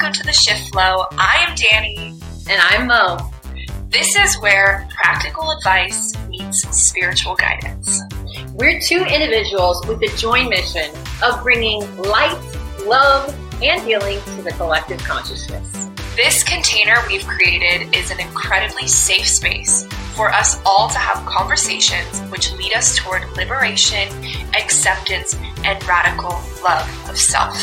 welcome to the Shift Flow. I am Dani. And I'm Mo. This is where practical advice meets spiritual guidance. We're two individuals with the joint mission of bringing light, love, and healing to the collective consciousness. This container we've created is an incredibly safe space for us all to have conversations which lead us toward liberation, acceptance, and radical love of self.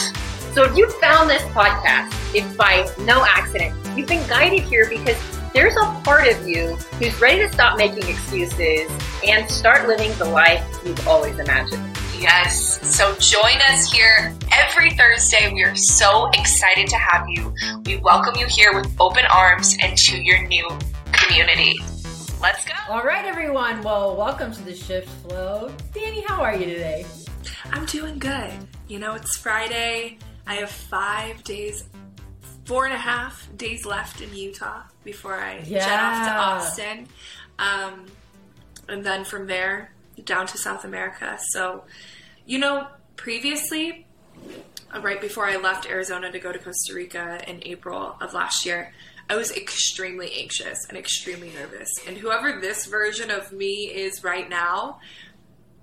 So if you found this podcast, if by no accident, you've been guided here because there's a part of you who's ready to stop making excuses and start living the life you've always imagined. Yes. So join us here every Thursday. We are so excited to have you. We welcome you here with open arms and to your new community. Let's go. All right, everyone. Well, welcome to the Shift Flow. Dani, how are you today? I'm doing good. You know, it's Friday. I have five days, four and a half days left in Utah before I jet off to Austin. Um, and then from there, down to South America. So, you know, previously, uh, right before I left Arizona to go to Costa Rica in April of last year, I was extremely anxious and extremely nervous. And whoever this version of me is right now,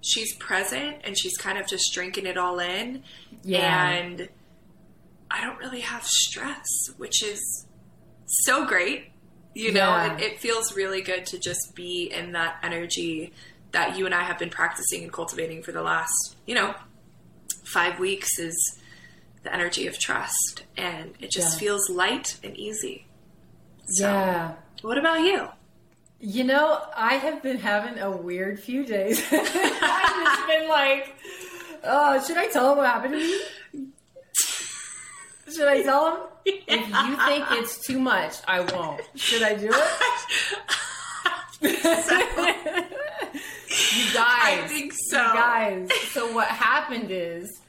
she's present and she's kind of just drinking it all in. Yeah. And I don't really have stress, which is so great. You know, Yeah. it, it feels really good to just be in that energy that you and I have been practicing and cultivating for the last, you know, five weeks is the energy of trust. And it just Yeah. feels light and easy. So, Yeah. What about you? You know, I have been having a weird few days. I've just been like, oh, should I tell him what happened to me? Should I tell him? If you think it's too much, I won't. Should I do it? you guys. I think so. You guys. So what happened is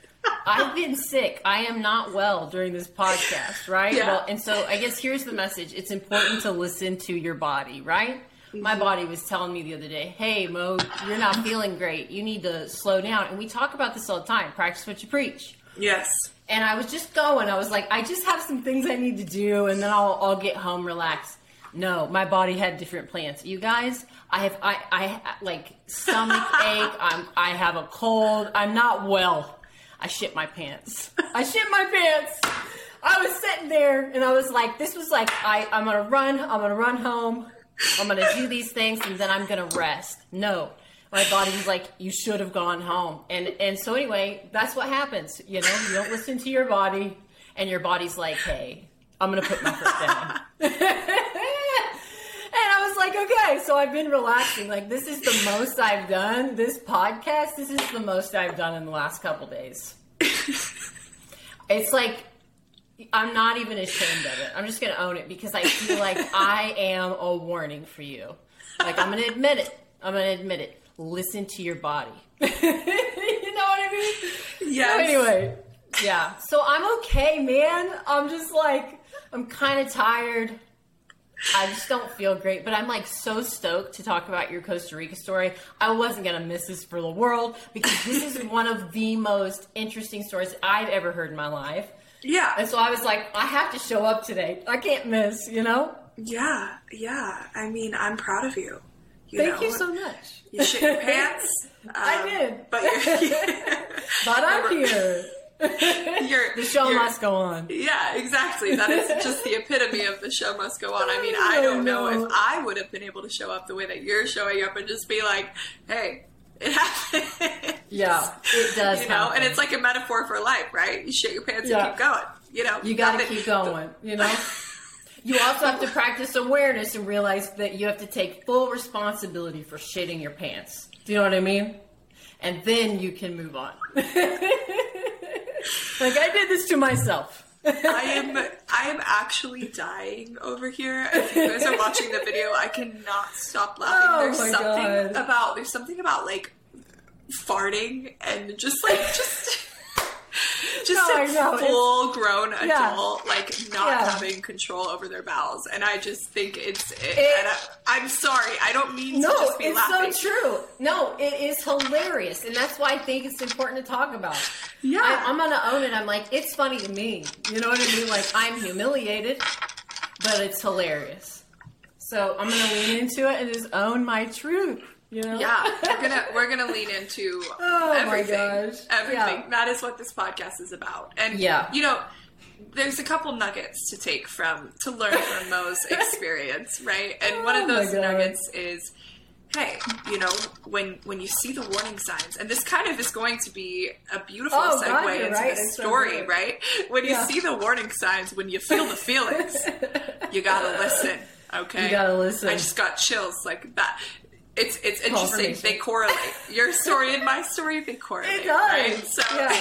I've been sick. I am not well during this podcast, right? Yeah. Well, and so I guess here's the message. It's important to listen to your body, right? My mm-hmm. body was telling me the other day, "Hey, Mo, you're not feeling great. You need to slow down." And we talk about this all the time. Practice what you preach. Yes. And I was just going. I was like, I just have some things I need to do, and then I'll I'll get home, relax. No, my body had different plans. You guys, I have I I like stomach ache. I'm I have a cold. I'm not well. I shit my pants. I shit my pants. I was sitting there and I was like, this was like I I'm gonna run. I'm gonna run home. I'm gonna do these things and then I'm gonna rest. No. My body was like, you should have gone home. And and so anyway, that's what happens. You know, you don't listen to your body, and your body's like, hey, I'm gonna put my foot down. And I was like, okay, so I've been relaxing. Like, this is the most I've done. This podcast, this is the most I've done in the last couple days. it's like, I'm not even ashamed of it. I'm just going to own it because I feel like I am a warning for you. Like, I'm going to admit it. I'm going to admit it. Listen to your body. you know what I mean? Yes. So anyway, yeah. So I'm okay, man. I'm just like, I'm kind of tired. I just don't feel great, but I'm like so stoked to talk about your Costa Rica story. I wasn't gonna miss this for the world because this is one of the most interesting stories I've ever heard in my life. Yeah. And so I was like, I have to show up today. I can't miss, you know? Yeah. Yeah. I mean, I'm proud of you. You Thank know? you so much. You shit your pants. I um, did. But But I'm here. you're The show must go on. Yeah, exactly. That is just the epitome of the show must go on. I mean, I I don't know if I would have been able to show up the way that you're showing up and just be like, "Hey, it happened." Yeah, it does. you know, and it's like a metaphor for life, right? You shit your pants Yeah. and keep going. You know, You got to keep going, you know? You also have to practice awareness and realize that you have to take full responsibility for shitting your pants. Do you know what I mean? And then you can move on. like I did this to myself. I am I am actually dying over here. If you guys are watching the video, I cannot stop laughing. Oh there's my something God. about there's something about like farting and just like just just No, a know. It's- full grown Yeah. adult like not Yeah. having control over their bowels, and I just think it's. It, It- I, I'm sorry, I don't mean No, to just be it's laughing. so true. No, it is hilarious, and that's why I think it's important to talk about. Yeah. I, I'm gonna own it. I'm like, it's funny to me. You know what I mean? Like I'm humiliated, but it's hilarious. So I'm gonna lean into it and just own my truth. You know? Yeah, we're gonna we're gonna lean into Oh, my everything. gosh. Everything. Yeah. That is what this podcast is about. And Yeah. you know, there's a couple nuggets to take from to learn from Mo's experience, right? And one of Oh, those nuggets is hey, you know, when when you see the warning signs, and this kind of is going to be a beautiful Oh, segue God, into right. the It's so story, right? When you Yeah. see the warning signs, when you feel the feelings, you gotta listen. Okay, You gotta listen. I just got chills like that. It's it's interesting. They correlate. Your story and my story they correlate. It does. Right? So Yeah.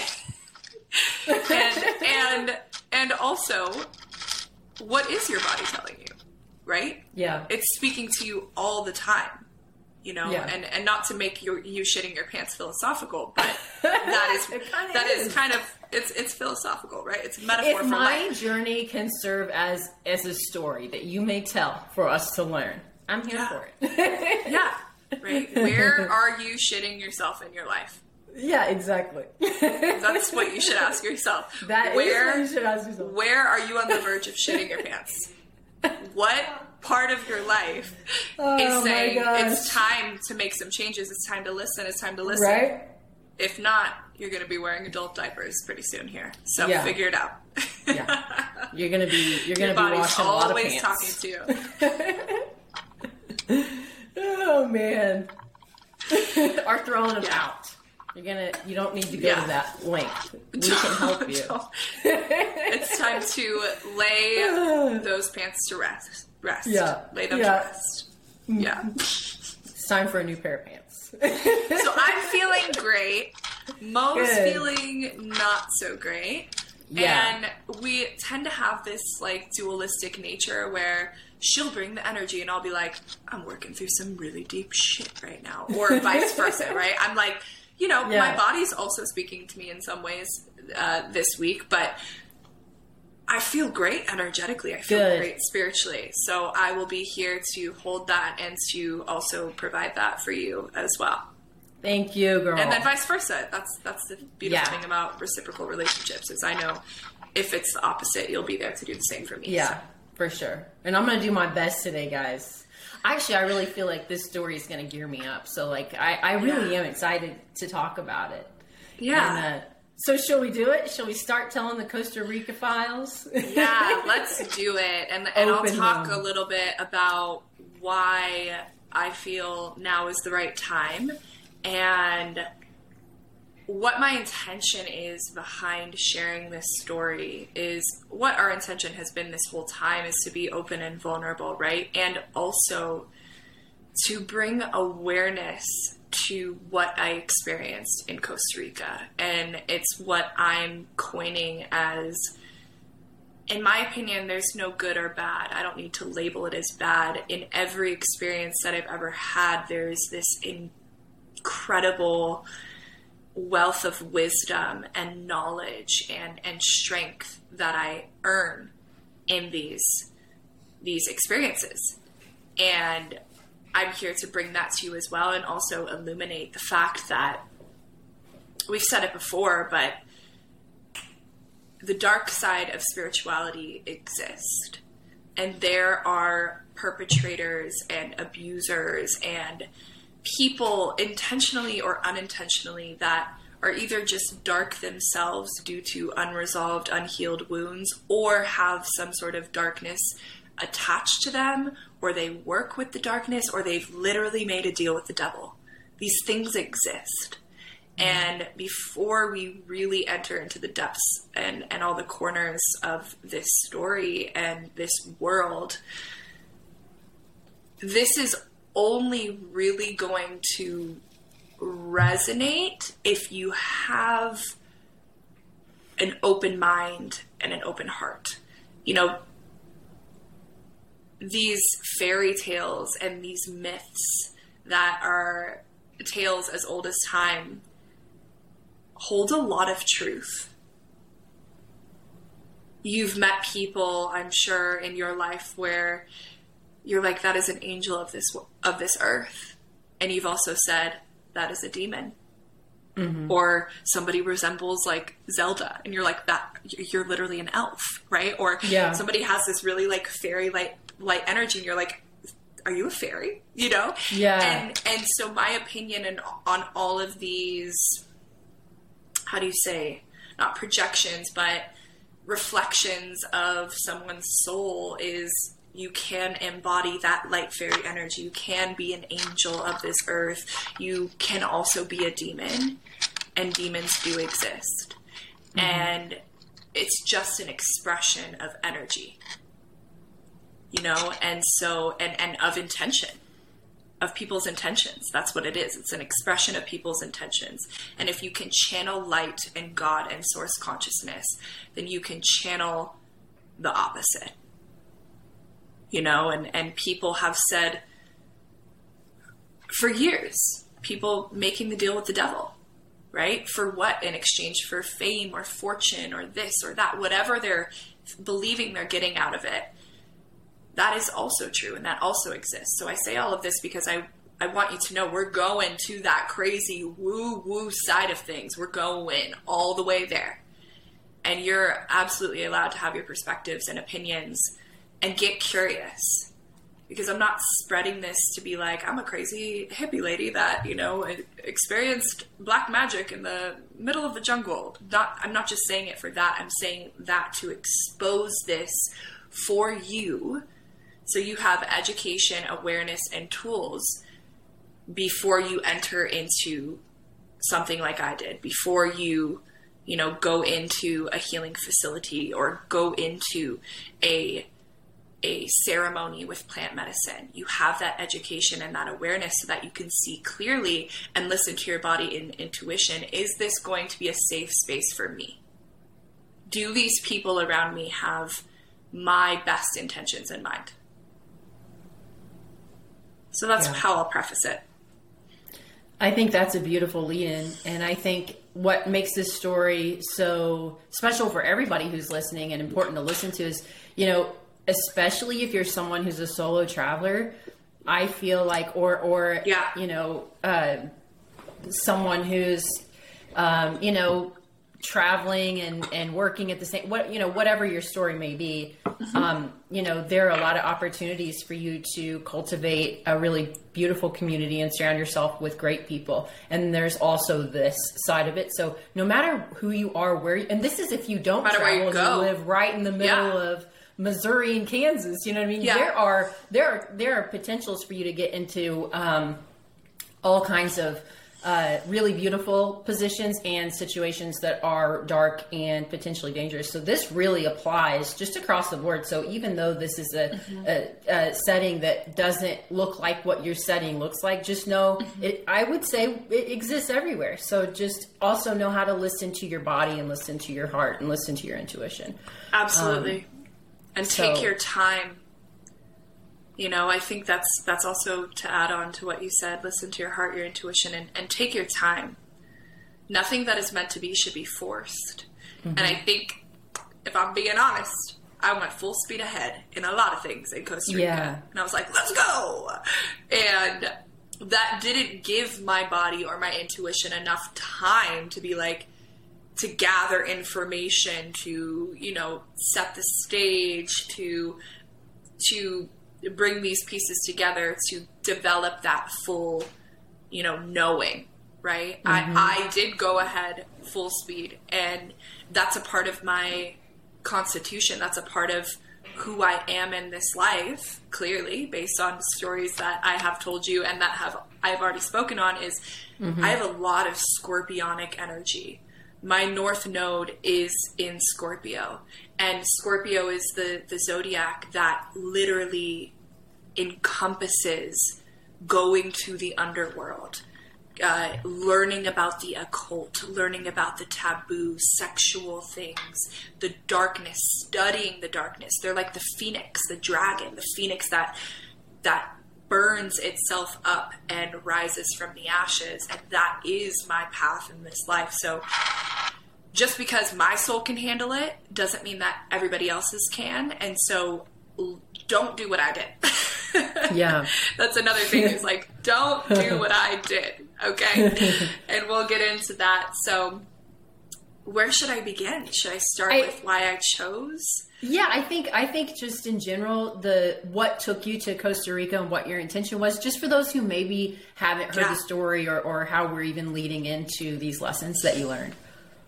and and and also, what is your body telling you? Right? Yeah. It's speaking to you all the time. You know, Yeah. and and not to make your you shitting your pants philosophical, but that is that is is. kind of it's it's philosophical, right? It's a metaphor if for my life. journey can serve as as a story that you may tell for us to learn, I'm here Yeah. for it. Yeah. Right? Where are you shitting yourself in your life? yeah, exactly. That's what you should ask yourself. That is where what you should ask yourself. where are you on the verge of shitting your pants? What part of your life Oh, is saying it's time to make some changes? It's time to listen. It's time to listen. Right? If not, you're going to be wearing adult diapers pretty soon here. So Yeah. figure it out. Yeah. You're gonna be you're Your gonna be body's washing a lot of always pants. talking to you. Oh man. are throwing them Yeah. out. You're gonna you don't need to go Yeah. to that length. We can help you. it's time to lay those pants to rest. Rest. Yeah. Lay them Yeah. to rest. Yeah. It's time for a new pair of pants. So I'm feeling great. Mo's Good. feeling not so great. Yeah. And we tend to have this like dualistic nature where she'll bring the energy and I'll be like, I'm working through some really deep shit right now. Or vice versa, right? I'm like, you know, Yeah. my body's also speaking to me in some ways uh, this week, but I feel great energetically. I feel Good. great spiritually. So I will be here to hold that and to also provide that for you as well Thank you, girl. and then vice versa. That's that's the beautiful Yeah. thing about reciprocal relationships is I know if it's the opposite, you'll be there to do the same for me. Yeah, for sure. And I'm gonna do my best today, guys. Actually, I really feel like this story is gonna gear me up. So, like, I, I really Yeah. am excited to talk about it. Yeah, And, uh, so, shall we do it? Shall we start telling the Costa Rica files? yeah. Let's do it, and and I'll talk them. a little bit about why I feel now is the right time, and what my intention is behind sharing this story is what our intention has been this whole time is to be open and vulnerable, right? And also to bring awareness to what I experienced in Costa Rica. And it's what I'm coining as, in my opinion, there's no good or bad. I don't need to label it as bad. In every experience that I've ever had, there's this incredible wealth of wisdom and knowledge and, and strength that I earn in these these experiences. And I'm here to bring that to you as well and also illuminate the fact that we've said it before, but the dark side of spirituality exists. And there are perpetrators and abusers and people intentionally or unintentionally that are either just dark themselves due to unresolved, unhealed wounds, or have some sort of darkness attached to them, or they work with the darkness, or they've literally made a deal with the devil. These things exist. Mm-hmm. And before we really enter into the depths and, and all the corners of this story and this world, this is only really going to resonate if you have an open mind and an open heart. You know, these fairy tales and these myths that are tales as old as time hold a lot of truth. You've met people, I'm sure, in your life where you're like that is an angel of this of this earth and you've also said that is a demon Mm-hmm. Or somebody resembles like Zelda, and you're like that. You're literally an elf, right? Or Yeah. somebody has this really like fairy light light energy, and you're like, are you a fairy? You know? Yeah. And and so my opinion and on all of these, how do you say, not projections, but reflections of someone's soul is you can embody that light fairy energy. You can be an angel of this earth. You can also be a demon, and demons do exist. Mm-hmm. And it's just an expression of energy, you know, and so, and, and of intention of people's intentions. That's what it is. It's an expression of people's intentions. And if you can channel light and God and source consciousness, then you can channel the opposite. You know, and, and people have said for years, people making the deal with the devil, right? For what? In exchange for fame or fortune or this or that, whatever they're believing they're getting out of it that is also true and that also exists. So I say all of this because I I want you to know we're going to that crazy woo woo side of things. We're going all the way there. And you're absolutely allowed to have your perspectives and opinions and get curious. Because I'm not spreading this to be like I'm a crazy hippie lady that, you know, experienced black magic in the middle of the jungle. Not I'm not just saying it for that. I'm saying that to expose this for you so you have education, awareness, and tools before you enter into something like I did, before you, you know, go into a healing facility or go into a a ceremony with plant medicine. You have that education and that awareness so that you can see clearly and listen to your body in intuition. Is this going to be a safe space for me? Do these people around me have my best intentions in mind? So that's Yeah. how I'll preface it. I think that's a beautiful lead in. And I think what makes this story so special for everybody who's listening and important to listen to is, you know, especially if you're someone who's a solo traveler, I feel like, or, or, Yeah. you know, uh, someone who's, um, you know, traveling and, and working at the same, what, you know, whatever your story may be, um, you know, there are a lot of opportunities for you to cultivate a really beautiful community and surround yourself with great people. And there's also this side of it. So no matter who you are, where, you, and this is if you don't matter where you travel, go. live right in the middle Yeah. of Missouri and Kansas. You know what I mean? Yeah. There are there are there are potentials for you to get into um, all kinds of uh, really beautiful positions and situations that are dark and potentially dangerous. So this really applies just across the board. So even though this is a, a, a setting that doesn't look like what your setting looks like, just know it. I would say it exists everywhere. So just also know how to listen to your body and listen to your heart and listen to your intuition. Absolutely. And take your time. You know, I think that's that's also to add on to what you said. Listen to your heart, your intuition, and, and take your time. Nothing that is meant to be should be forced. And mm-hmm. I think, if I'm being honest, I went full speed ahead in a lot of things in Costa Rica. Yeah. And I was like, let's go. And that didn't give my body or my intuition enough time to be like, to gather information, to, you know, set the stage, to, to bring these pieces together, to develop that full, you know, knowing, right? I, mm-hmm. I did go ahead full speed, and that's a part of my constitution. That's a part of who I am in this life, clearly, based on stories that I have told you and that have I've already spoken on, is mm-hmm. I have a lot of scorpionic energy. My north node is in Scorpio, and Scorpio is the, the zodiac that literally encompasses going to the underworld, uh, learning about the occult, learning about the taboo, sexual things, the darkness, studying the darkness. They're like the phoenix, the dragon, the phoenix that that burns itself up and rises from the ashes, and that is my path in this life. So just because my soul can handle it doesn't mean that everybody else's can. And so don't do what I did. Yeah. That's another thing is like, don't do what I did. okay? and we'll get into that. So, where should I begin? Should I start I- with why I chose? Yeah, I think I think just in general, the what took you to Costa Rica and what your intention was, just for those who maybe haven't heard Yeah. the story or, or how we're even leading into these lessons that you learned.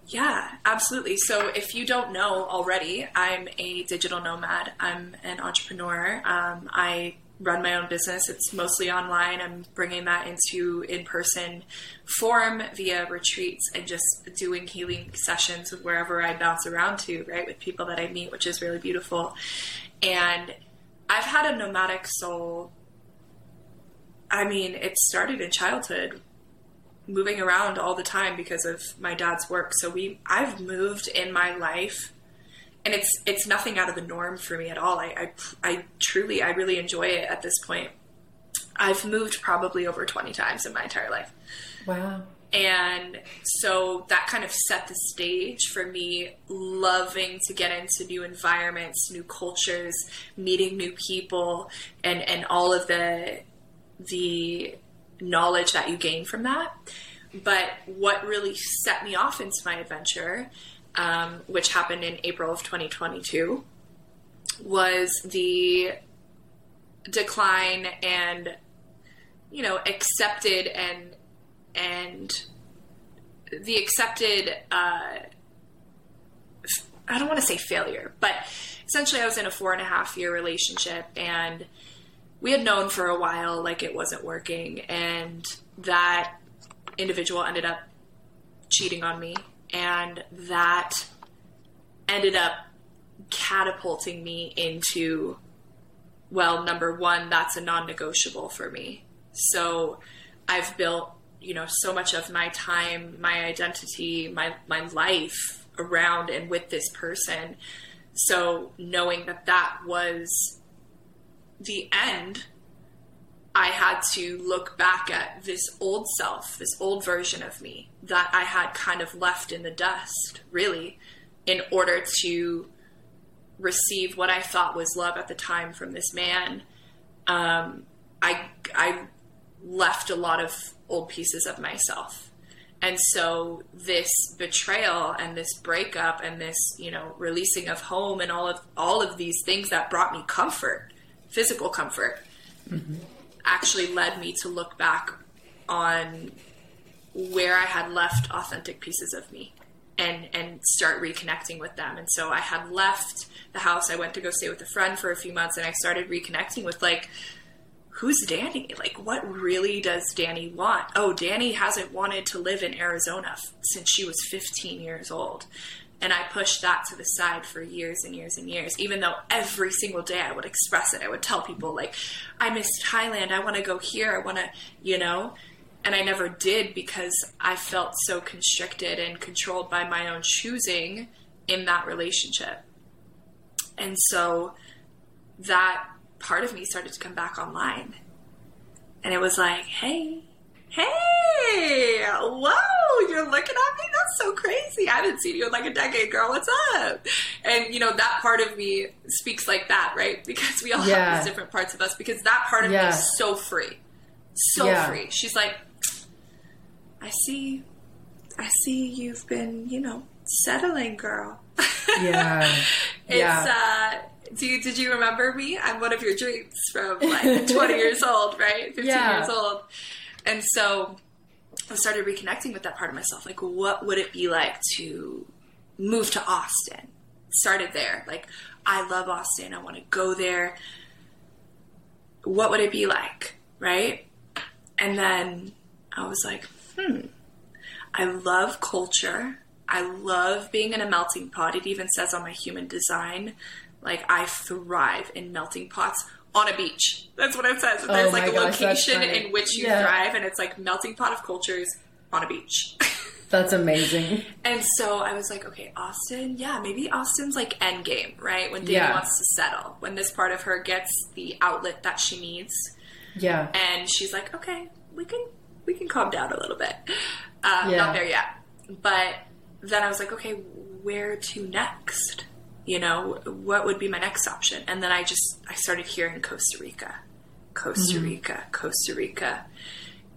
Yeah, absolutely. So, if you don't know already, I'm a digital nomad. I'm an entrepreneur. Um, I run my own business. It's mostly online. I'm bringing that into in person form via retreats and just doing healing sessions wherever I bounce around to, right, with people that I meet, which is really beautiful. And I've had a nomadic soul. I mean, it started in childhood moving around all the time because of my dad's work. So we I've moved in my life and it's it's nothing out of the norm for me at all. I I, I truly I really enjoy it at this point. I've moved probably over 20 times in my entire life. Wow. And so that kind of set the stage for me loving to get into new environments, new cultures, meeting new people and and all of the the knowledge that you gain from that. But what really set me off into my adventure, um, which happened in April of 2022, was the decline and you know accepted and and the accepted uh, I don't want to say failure, but essentially I was in a four and a half year relationship and we had known for a while like it wasn't working and that individual ended up cheating on me and that ended up catapulting me into well number one that's a non-negotiable for me. So i've built you know so much of my time my identity my my life around and with this person. So knowing that that was the end I had to look back at this old self, this old version of me that I had kind of left in the dust, really, in order to receive what I thought was love at the time from this man. Um, I, I left a lot of old pieces of myself. And so this betrayal and this breakup and this, you know, releasing of home and all of all of these things that brought me comfort, physical comfort, actually led me to look back on where I had left authentic pieces of me and and start reconnecting with them. And so I had left the house. I went to go stay with a friend for a few months and I started reconnecting with like who's Dani? Like what really does Dani want? Oh, Dani hasn't wanted to live in Arizona f- since she was 15 years old. And I pushed that to the side for years and years and years, even though every single day I would express it. I would tell people, like, I miss Thailand. I want to go here. I want to, you know? And I never did because I felt so constricted and controlled by my own choosing in that relationship. And so that part of me started to come back online. And it was like, hey, hey, whoa, you're looking at me? That's so crazy. I haven't seen you in like a decade, girl. What's up? And, you know, that part of me speaks like that, right? Because we all Yeah. have these different parts of us because that part of me is so free. So Yeah. free. She's like, I see, I see you've been, you know, settling, girl. Yeah. It's Yeah. uh do you, did you remember me? I'm one of your dreams from like 20 years old, right? 15 Yeah. years old. And so I started reconnecting with that part of myself. Like, what would it be like to move to Austin? Started there. Like, I love Austin. I want to go there. What would it be like? Right? And then I was like, hmm, I love culture. I love being in a melting pot. It even says on my human design, like I thrive in melting pots on a beach. That's what it says. There's Oh like a gosh, location in which you Yeah. thrive, and it's like melting pot of cultures on a beach. That's amazing. and so I was like, okay, Austin, yeah, maybe Austin's like end game, right? When Dani Yeah. wants to settle, when this part of her gets the outlet that she needs, Yeah. and she's like, okay, we can we can calm down a little bit. Uh, Yeah. Not there yet, but then I was like, okay, where to next? You know, what would be my next option? And then I just I started hearing Costa Rica, Costa mm-hmm. Rica, Costa Rica,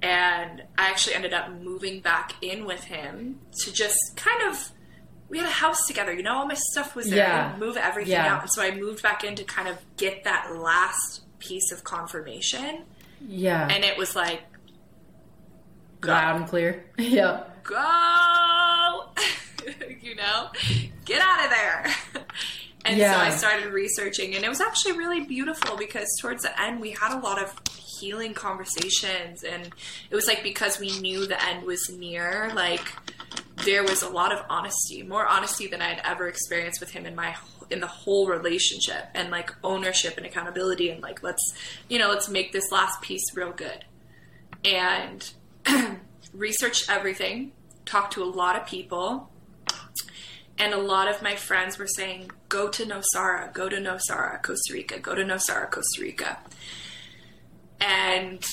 And I actually ended up moving back in with him to just kind of we had a house together, you know, all my stuff was there. Yeah. Move everything Yeah. out. And so I moved back in to kind of get that last piece of confirmation. Yeah. And it was like, go. Loud and clear. yeah. go, you know, get out of there. And so I started researching, and it was actually really beautiful because towards the end, we had a lot of healing conversations, and it was like because we knew the end was near, like there was a lot of honesty, more honesty than I had ever experienced with him in my in the whole relationship, and like ownership and accountability, and like let's you know let's make this last piece real good, and researched everything, talked to a lot of people, and a lot of my friends were saying, "Go to Nosara, go to Nosara, Costa Rica, go to Nosara, Costa Rica," and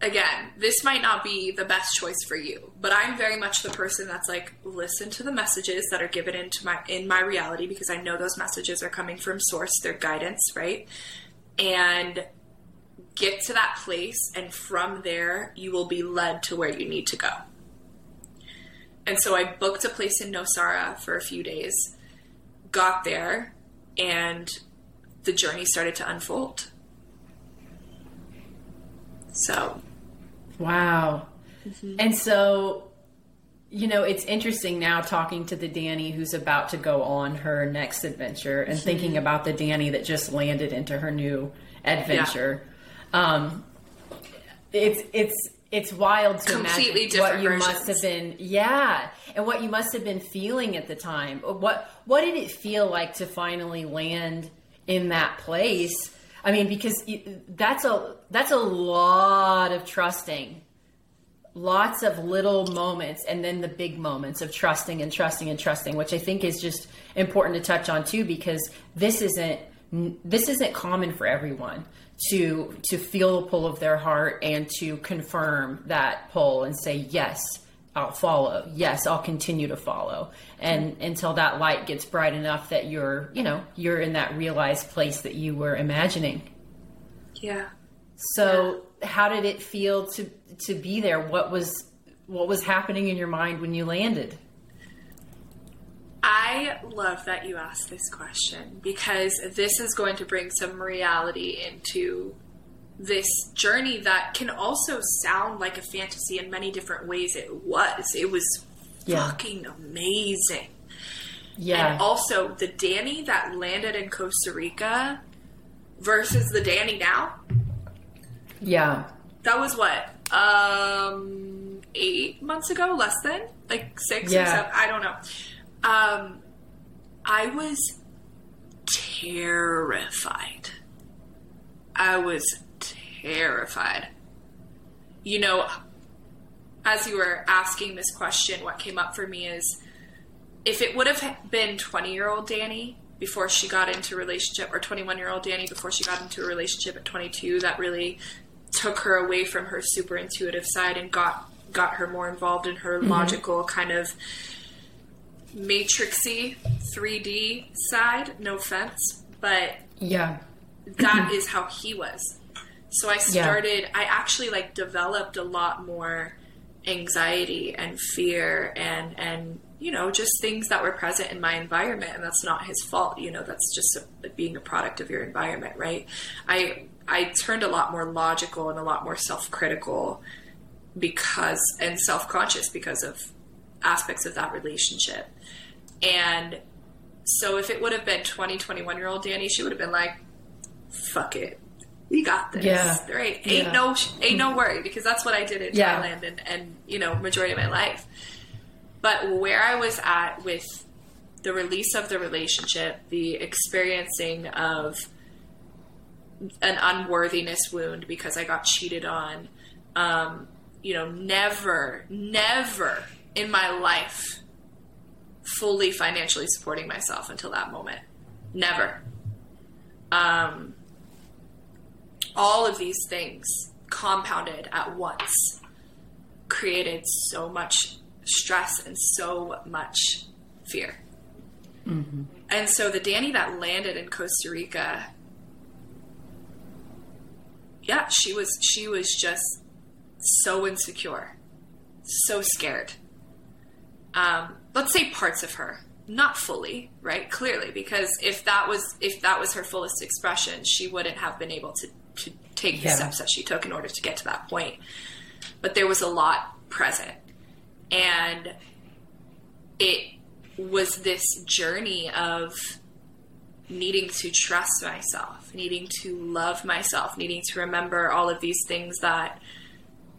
again, this might not be the best choice for you, but I'm very much the person that's like listen to the messages that are given into my in my reality because I know those messages are coming from source, their guidance, right? And get to that place and from there you will be led to where you need to go. And so I booked a place in Nosara for a few days, got there, and the journey started to unfold. So Wow. And so, you know, it's interesting now talking to the Dani who's about to go on her next adventure and thinking about the Dani that just landed into her new adventure. Um, it's it's it's wild to Completely imagine what you versions. must have been yeah and what you must have been feeling at the time. Uh, what what did it feel like to finally land in that place? I mean because that's a that's a lot of trusting. Lots of little moments and then the big moments of trusting and trusting and trusting which i think is just important to touch on too because this isn't this isn't common for everyone to to feel the pull of their heart and to confirm that pull and say yes I'll follow. Yes, I'll continue to follow. And until that light gets bright enough that you're, you know, you're in that realized place that you were imagining. yeah. So, how did it feel to to be there? What was what was happening in your mind when you landed? I love that you asked this question because this is going to bring some reality into this journey that can also sound like a fantasy in many different ways. It was. It was Yeah. fucking amazing. Yeah. And also, the Dani that landed in Costa Rica versus the Dani now, yeah. that was what? Um, eight months ago? Less than? Like six or Yeah. seven? I don't know. Um, I was terrified. I was terrified. You know, as you were asking this question, what came up for me is if it would have been 20 year old Dani before she got into a relationship, or 21 year old Dani before she got into a relationship at 22, that really took her away from her super intuitive side and got got her more involved in her logical kind of matrixy 3D side. No offense, but Yeah. that is how he was. So I started I actually like developed a lot more anxiety and fear and and you know just things that were present in my environment and that's not his fault you know that's just a, being a product of your environment right i i turned a lot more logical and a lot more self-critical because and self-conscious because of aspects of that relationship and so if it would have been 20 21 year old dani she would have been like fuck it we got this Yeah. there ain't, ain't Yeah. no ain't no worry because that's what i did in Yeah. thailand and and you know majority of my life but where i was at with the release of the relationship the experiencing of an unworthiness wound because i got cheated on um, you know never never in my life fully financially supporting myself until that moment never um, all of these things compounded at once created so much stress and so much fear. And so the Dani that landed in Costa Rica, yeah, she was she was just so insecure, so scared. Um, let's say parts of her, not fully, right? Clearly, because if that was if that was her fullest expression, she wouldn't have been able to to take the Yeah. steps that she took in order to get to that point. But there was a lot present, and it was this journey of needing to trust myself, needing to love myself, needing to remember all of these things that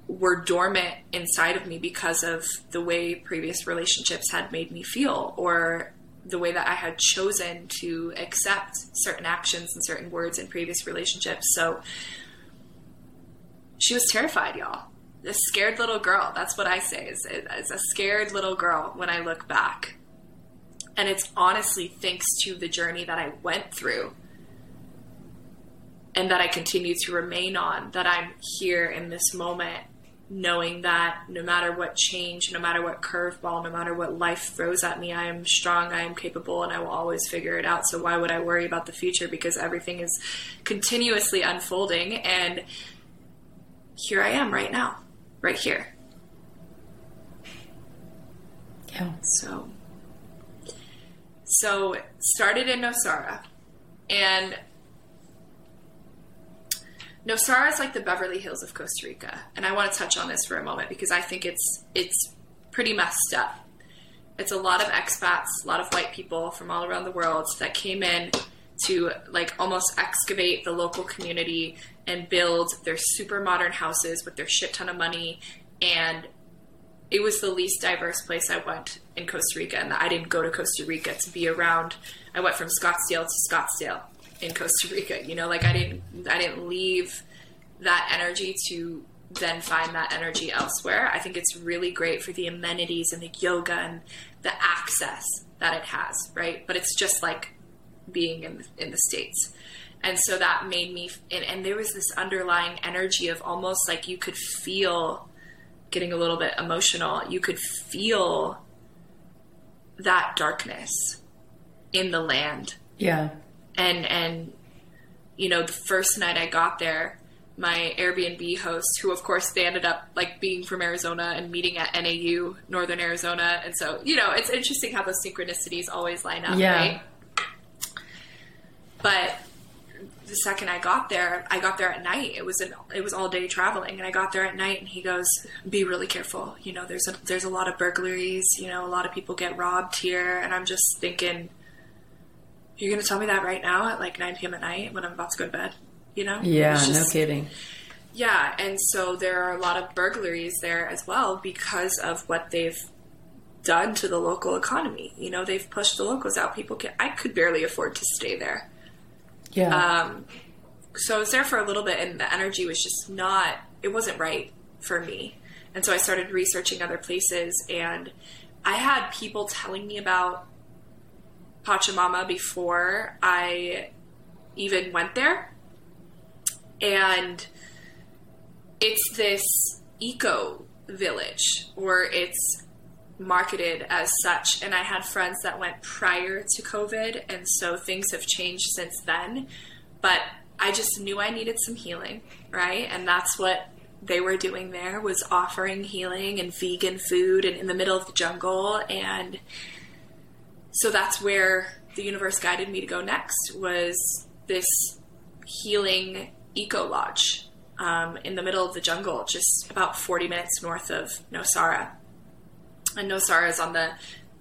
were dormant inside of me because of the way previous relationships had made me feel or the way that I had chosen to accept certain actions and certain words in previous relationships. So she was terrified, y'all. A scared little girl. That's what I say is, is a scared little girl when I look back. And it's honestly thanks to the journey that I went through and that I continue to remain on that I'm here in this moment, knowing that no matter what change, no matter what curveball, no matter what life throws at me, I am strong, I am capable, and I will always figure it out. So why would I worry about the future? Because everything is continuously unfolding, and here I am right now, right here. Yeah. So, so started in Nosara, and Nosara is like the Beverly Hills of Costa Rica, and I want to touch on this for a moment because I think it's it's pretty messed up. It's a lot of expats, a lot of white people from all around the world that came in to like almost excavate the local community and build their super modern houses with their shit ton of money and it was the least diverse place I went in Costa Rica, and I didn't go to Costa Rica to be around. I went from Scottsdale to Scottsdale in Costa Rica. You know, like I didn't, I didn't leave that energy to then find that energy elsewhere. I think it's really great for the amenities and the yoga and the access that it has, right? But it's just like being in in the states. And so that made me, and, and there was this underlying energy of almost like you could feel getting a little bit emotional, you could feel that darkness in the land. Yeah. And and you know, the first night I got there, my Airbnb host, who of course they ended up like being from Arizona and meeting at NAU, Northern Arizona, and so you know, it's interesting how those synchronicities always line up, Yeah. right? But the second I got there, I got there at night. It was an it was all day traveling, and I got there at night, and he goes, "Be really careful. You know, there's a there's a lot of burglaries. You know, a lot of people get robbed here." And I'm just thinking, "You're gonna tell me that right now at like 9 p.m. at night when I'm about to go to bed?" You know? Yeah, It's no kidding. yeah, and so there are a lot of burglaries there as well because of what they've done to the local economy. You know, they've pushed the locals out. People can I could barely afford to stay there. Yeah. Um, so I was there for a little bit, and the energy was just not. It wasn't right for me, and so I started researching other places, and I had people telling me about Pachamama before I even went there, and it's this eco village, or it's marketed as such. And I had friends that went prior to COVID, and so things have changed since then. But I just knew I needed some healing, right? And that's what they were doing there was offering healing and vegan food and in the middle of the jungle and so that's where the universe guided me to go next was this healing eco lodge um, in the middle of the jungle just about 40 minutes north of nosara. And nosara is on the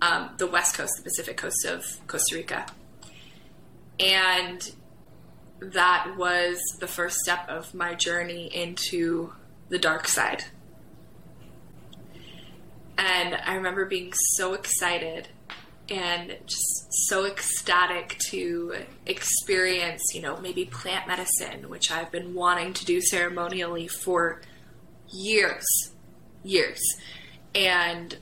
um, the west coast the pacific coast of costa rica. And that was the first step of my journey into the dark side. And i remember being so excited and just so ecstatic to experience, you know, maybe plant medicine, which I've been wanting to do ceremonially for years, years. And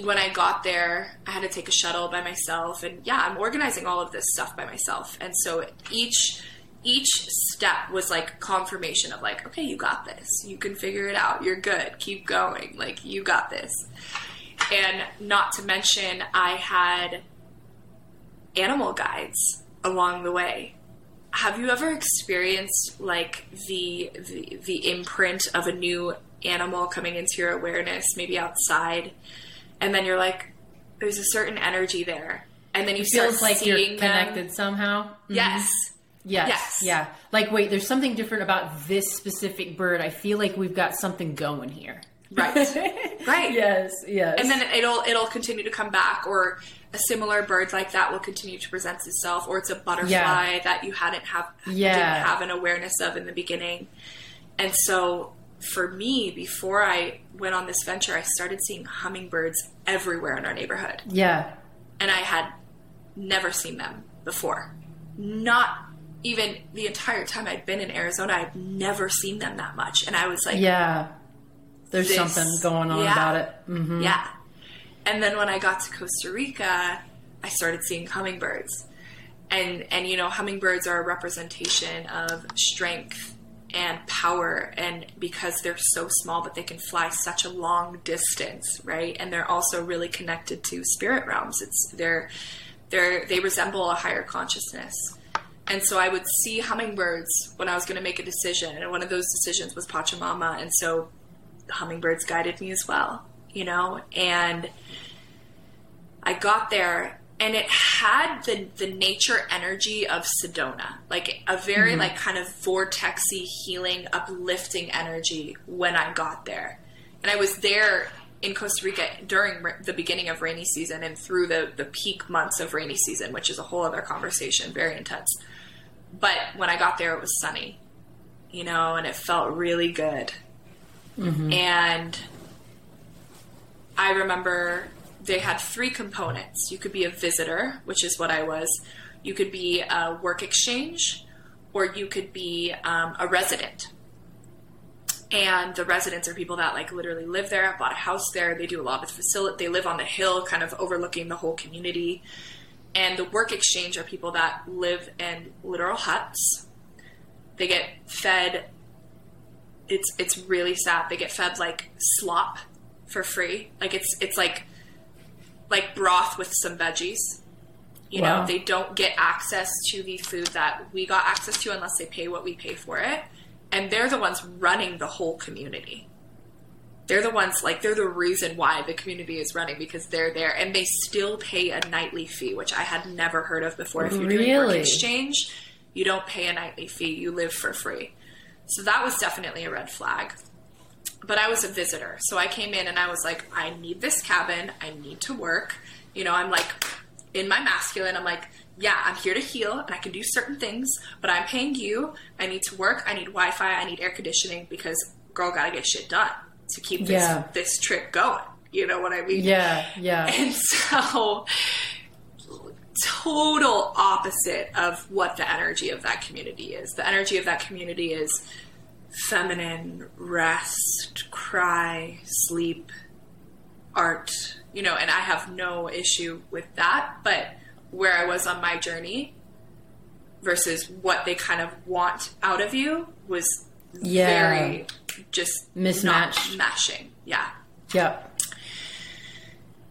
when I got there, I had to take a shuttle by myself, and yeah, I'm organizing all of this stuff by myself. And so each each step was like confirmation of like, okay, you got this. You can figure it out. You're good. Keep going. Like you got this. And not to mention, I had animal guides along the way. have you ever experienced like the, the the imprint of a new animal coming into your awareness, maybe outside, and then you're like, there's a certain energy there, and then you It start feels like you're connected them. somehow. Mhm. Yes. Yes. Yes. Yeah. Like, wait, there's something different about this specific bird. I feel like we've got something going here. Right. right. Yes. Yes. and then it'll it'll continue to come back or a similar bird like that will continue to present itself or it's a butterfly Yeah. that you hadn't have Yeah. didn't have an awareness of in the beginning and so for me before i went on this venture i started seeing hummingbirds everywhere in our neighborhood yeah. and i had never seen them before not even the entire time i'd been in arizona i'd never seen them that much and i was like Yeah. There's This- something going on yeah. about it. hmm Yeah. And then when I got to Costa Rica, I started seeing hummingbirds. And and you know, hummingbirds are a representation of strength and power and because they're so small but they can fly such a long distance, right? And they're also really connected to spirit realms. It's they're they're they resemble a higher consciousness. And so I would see hummingbirds when I was going to make a decision, and one of those decisions was Pachamama. And so hummingbirds guided me as well, you know, and I got there and it had the the nature energy of Sedona, like a very mm-hmm. like kind of vortexy, healing, uplifting energy when I got there. And I was there in Costa Rica during the beginning of rainy season and through the the peak months of rainy season, which is a whole other conversation, very intense. But when I got there, it was sunny, you know, and it felt really good. And I remember they had three components. You could be a visitor, which is what I was. You could be a work exchange, or you could be um, a resident. And the residents are people that like literally live there, bought a house there. They do a lot of the facility. They live on the hill, kind of overlooking the whole community. And the work exchange are people that live in literal huts. They get fed it's it's really sad. They get fed like slop for free. Like it's it's like like broth with some veggies. You Wow. know, they don't get access to the food that we got access to unless they pay what we pay for it. And they're the ones running the whole community. They're the ones like they're the reason why the community is running because they're there and they still pay a nightly fee, which I had never heard of before. If you're doing work Really? exchange, you don't pay a nightly fee, you live for free. So that was definitely a red flag. But I was a visitor. So I came in and I was like, I need this cabin. I need to work. You know, I'm like in my masculine. I'm like, yeah, I'm here to heal and I can do certain things, but I'm paying you. I need to work. I need Wi Fi. I need air conditioning because girl gotta get shit done to keep this, Yeah. this trip going. You know what I mean? Yeah. Yeah. And so, total opposite of what the energy of that community is. The energy of that community is feminine, rest, cry, sleep, art, you know, and I have no issue with that. But where I was on my journey versus what they kind of want out of you was Yeah. very just Mismatched. not meshing. Yeah. Yep.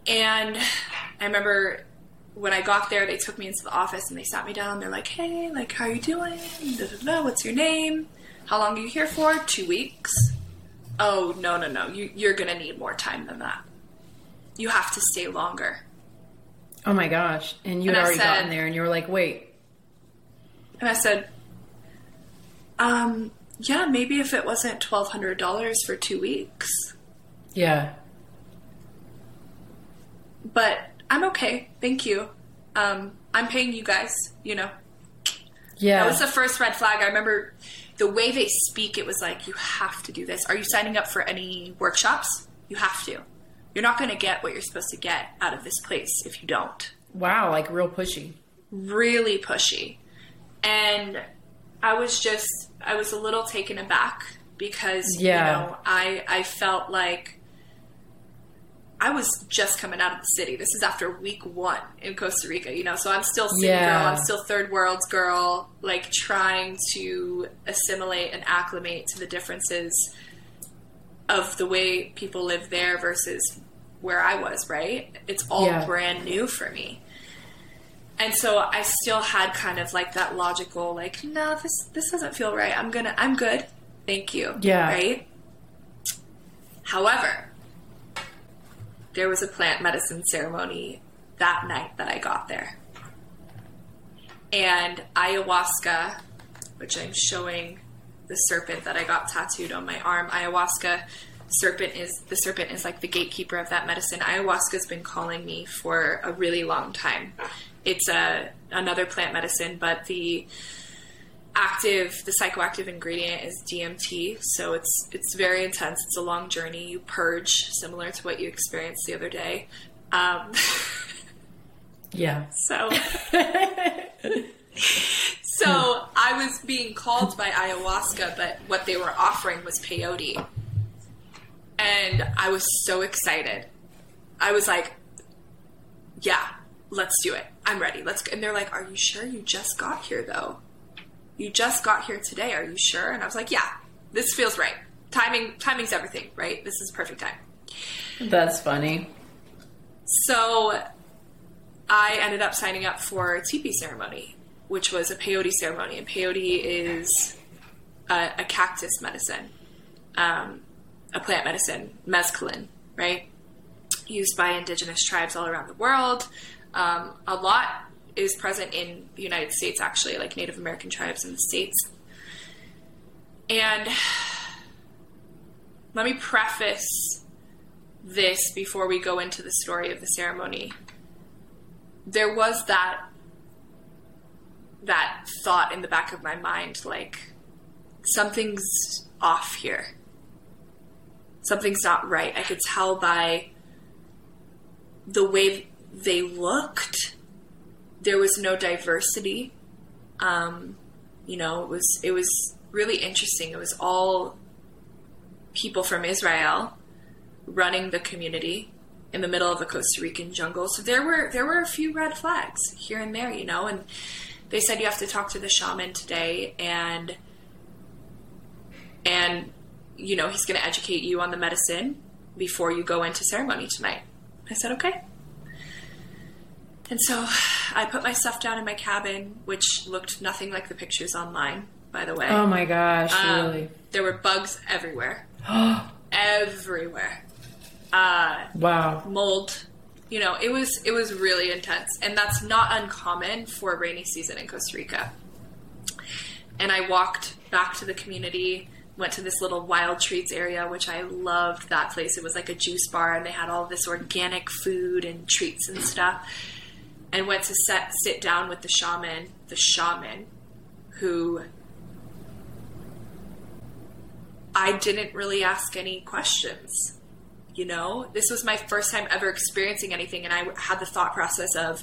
And I remember when I got there, they took me into the office and they sat me down. They're like, "Hey, like, how are you doing? Da, da, da. What's your name? How long are you here for? Two weeks? Oh no, no, no! You, you're gonna need more time than that. You have to stay longer." Oh my gosh. And you And had I already said- gotten there and you were like, wait. And I said, "Um, yeah, maybe if it wasn't twelve hundred dollars for two weeks, Yeah. but I'm okay. Thank you. Um, I'm paying you guys. You know." Yeah. That was the first red flag. I remember the way they speak, it was like, you have to do this. Are you signing up for any workshops? You have to. You're not going to get what you're supposed to get out of this place if you don't. wow. Like real pushy. Really pushy. And I was just, I was a little taken aback because, Yeah. you know, I, I felt like I was just coming out of the city. This is after week one in Costa Rica, you know, so I'm still city Yeah. girl. I'm still third world girl, like trying to assimilate and acclimate to the differences of the way people live there versus where I was, right? It's all Yeah. brand new for me. and so I still had kind of like that logical, like, no, this this doesn't feel right. I'm gonna, I'm good. Thank you. Yeah. Right. However, there was a plant medicine ceremony that night that I got there, and ayahuasca, which I'm showing the serpent that I got tattooed on my arm. Ayahuasca serpent is the serpent is like the gatekeeper of that medicine. Ayahuasca's been calling me for a really long time. It's a another plant medicine, but the active the psychoactive ingredient is DMT, so it's it's very intense. It's a long journey. You purge, similar to what you experienced the other day. Um, Yeah. so so I was being called by ayahuasca, but what they were offering was peyote. And I was so excited. I was like, yeah, let's do it. I'm ready. Let's go. And they're like, are you sure you just got here though? You just got here today. Are you sure? And I was like, yeah, this feels right. Timing, timing's everything, right? This is perfect time. That's funny. So I ended up signing up for a teepee ceremony, which was a peyote ceremony. And peyote is a, a cactus medicine, um, a plant medicine, mescaline, right? Used by indigenous tribes all around the world. Um, a lot is present in the United States, actually, like Native American tribes in the States. And let me preface this before we go into the story of the ceremony. There was that that thought in the back of my mind like something's off here. Something's not right. I could tell by the way they looked. There was no diversity. Um, you know, it was it was really interesting. It was all people from Israel running the community in the middle of a Costa Rican jungle. So there were there were a few red flags here and there, you know, and they said you have to talk to the shaman today and and you know, he's going to educate you on the medicine before you go into ceremony tonight. I said, "Okay." And so I put my stuff down in my cabin, which looked nothing like the pictures online, by the way. Oh my gosh, Um, really? There were bugs everywhere. everywhere. Uh, wow. mold. You know, it was it was really intense, and that's not uncommon for a rainy season in Costa Rica. And I walked back to the community, went to this little wild treats area, which I loved that place. It was like a juice bar, and they had all this organic food and treats and stuff. And went to set, sit down with the shaman, the shaman, who I didn't really ask any questions. You know, this was my first time ever experiencing anything, and I had the thought process of,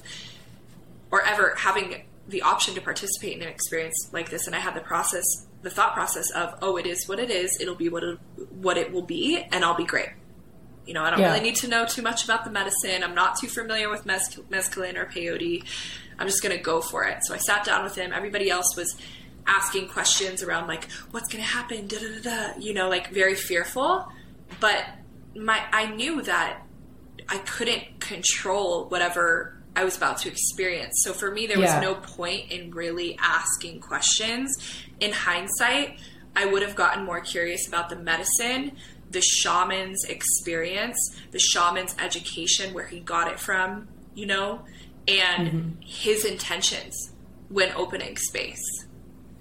or ever having the option to participate in an experience like this, and I had the process, the thought process of, oh, it is what it is. It'll be what it, what it will be, and I'll be great. You know, I don't Yeah. really need to know too much about the medicine. I'm not too familiar with mes- mescaline or peyote. I'm just going to go for it. So I sat down with him. Everybody else was asking questions around like, what's going to happen? Da da da da. You know, like very fearful. But my, I knew that I couldn't control whatever I was about to experience. So for me, there was Yeah. no point in really asking questions. In hindsight, I would have gotten more curious about the medicine, the shaman's experience, the shaman's education, where he got it from, you know, and mm-hmm. his intentions when opening space.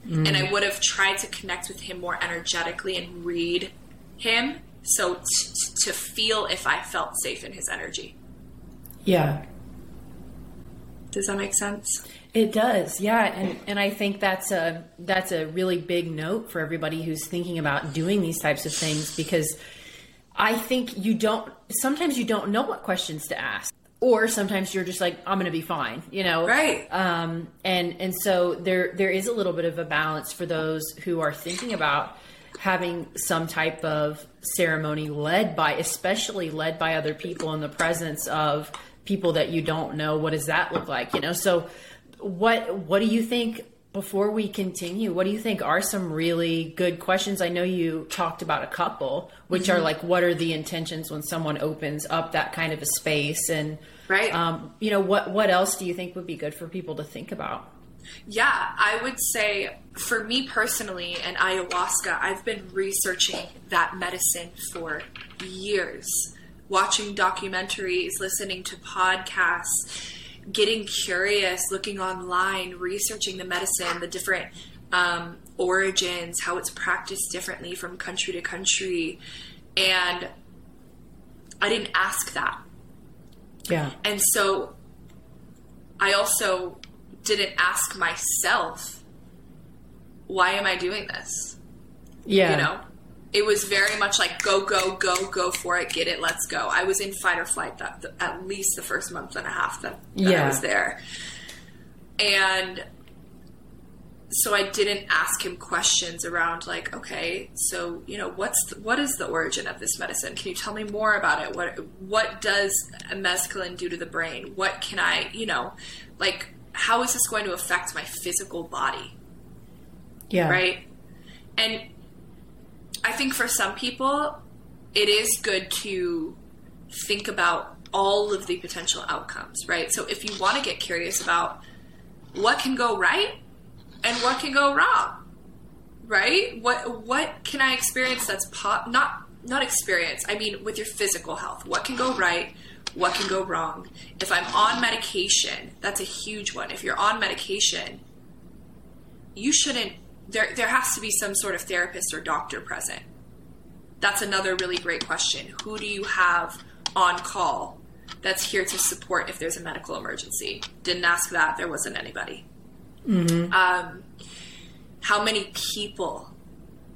Mm. And I would have tried to connect with him more energetically and read him so t- to feel if I felt safe in his energy. Yeah. Does that make sense? It does, yeah, and and I think that's a that's a really big note for everybody who's thinking about doing these types of things because I think you don't sometimes you don't know what questions to ask, or sometimes you're just like I'm going to be fine, you know, Right. Um, and and so there there is a little bit of a balance for those who are thinking about having some type of ceremony led by, especially led by other people in the presence of people that you don't know. What does that look like? You know, so what what do you think before we continue, what do you think are some really good questions? I know you talked about a couple, which are like, what are the intentions when someone opens up that kind of a space, and Right. um, you know, what what else do you think would be good for people to think about? Yeah, I would say for me personally and ayahuasca, I've been researching that medicine for years, watching documentaries, listening to podcasts, getting curious, looking online, researching the medicine, the different um, origins, how it's practiced differently from country to country. And I didn't ask that. Yeah, And so I also didn't ask myself, why am I doing this? yeah, You know, it was very much like go, go, go, go for it, get it, let's go. I was in fight or flight that, the, at least the first month and a half that, that I was there. And so I didn't ask him questions around like, okay, so you know, what's the, what is the origin of this medicine? Can you tell me more about it? What what does a mescaline do to the brain? What can I, you know, like how is this going to affect my physical body? yeah, right? And I think for some people, it is good to think about all of the potential outcomes, right? So if you want to get curious about what can go right and what can go wrong, right? What what can I experience that's pop not not experience. I mean with your physical health. What can go right? What can go wrong? If I'm on medication, that's a huge one. If you're on medication, you shouldn't there there has to be some sort of therapist or doctor present. That's another really great question. Who do you have on call that's here to support if there's a medical emergency? Didn't ask that. There wasn't anybody. Um, how many people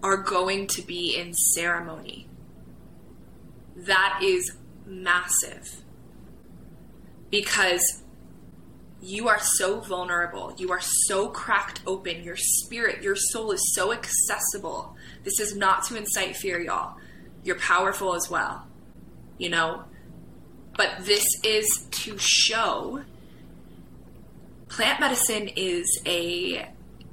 are going to be in ceremony? That is massive. Because you are so vulnerable. You are so cracked open. Your spirit, your soul is so accessible. This is not to incite fear, y'all. You're powerful as well, you know? But this is to show plant medicine is a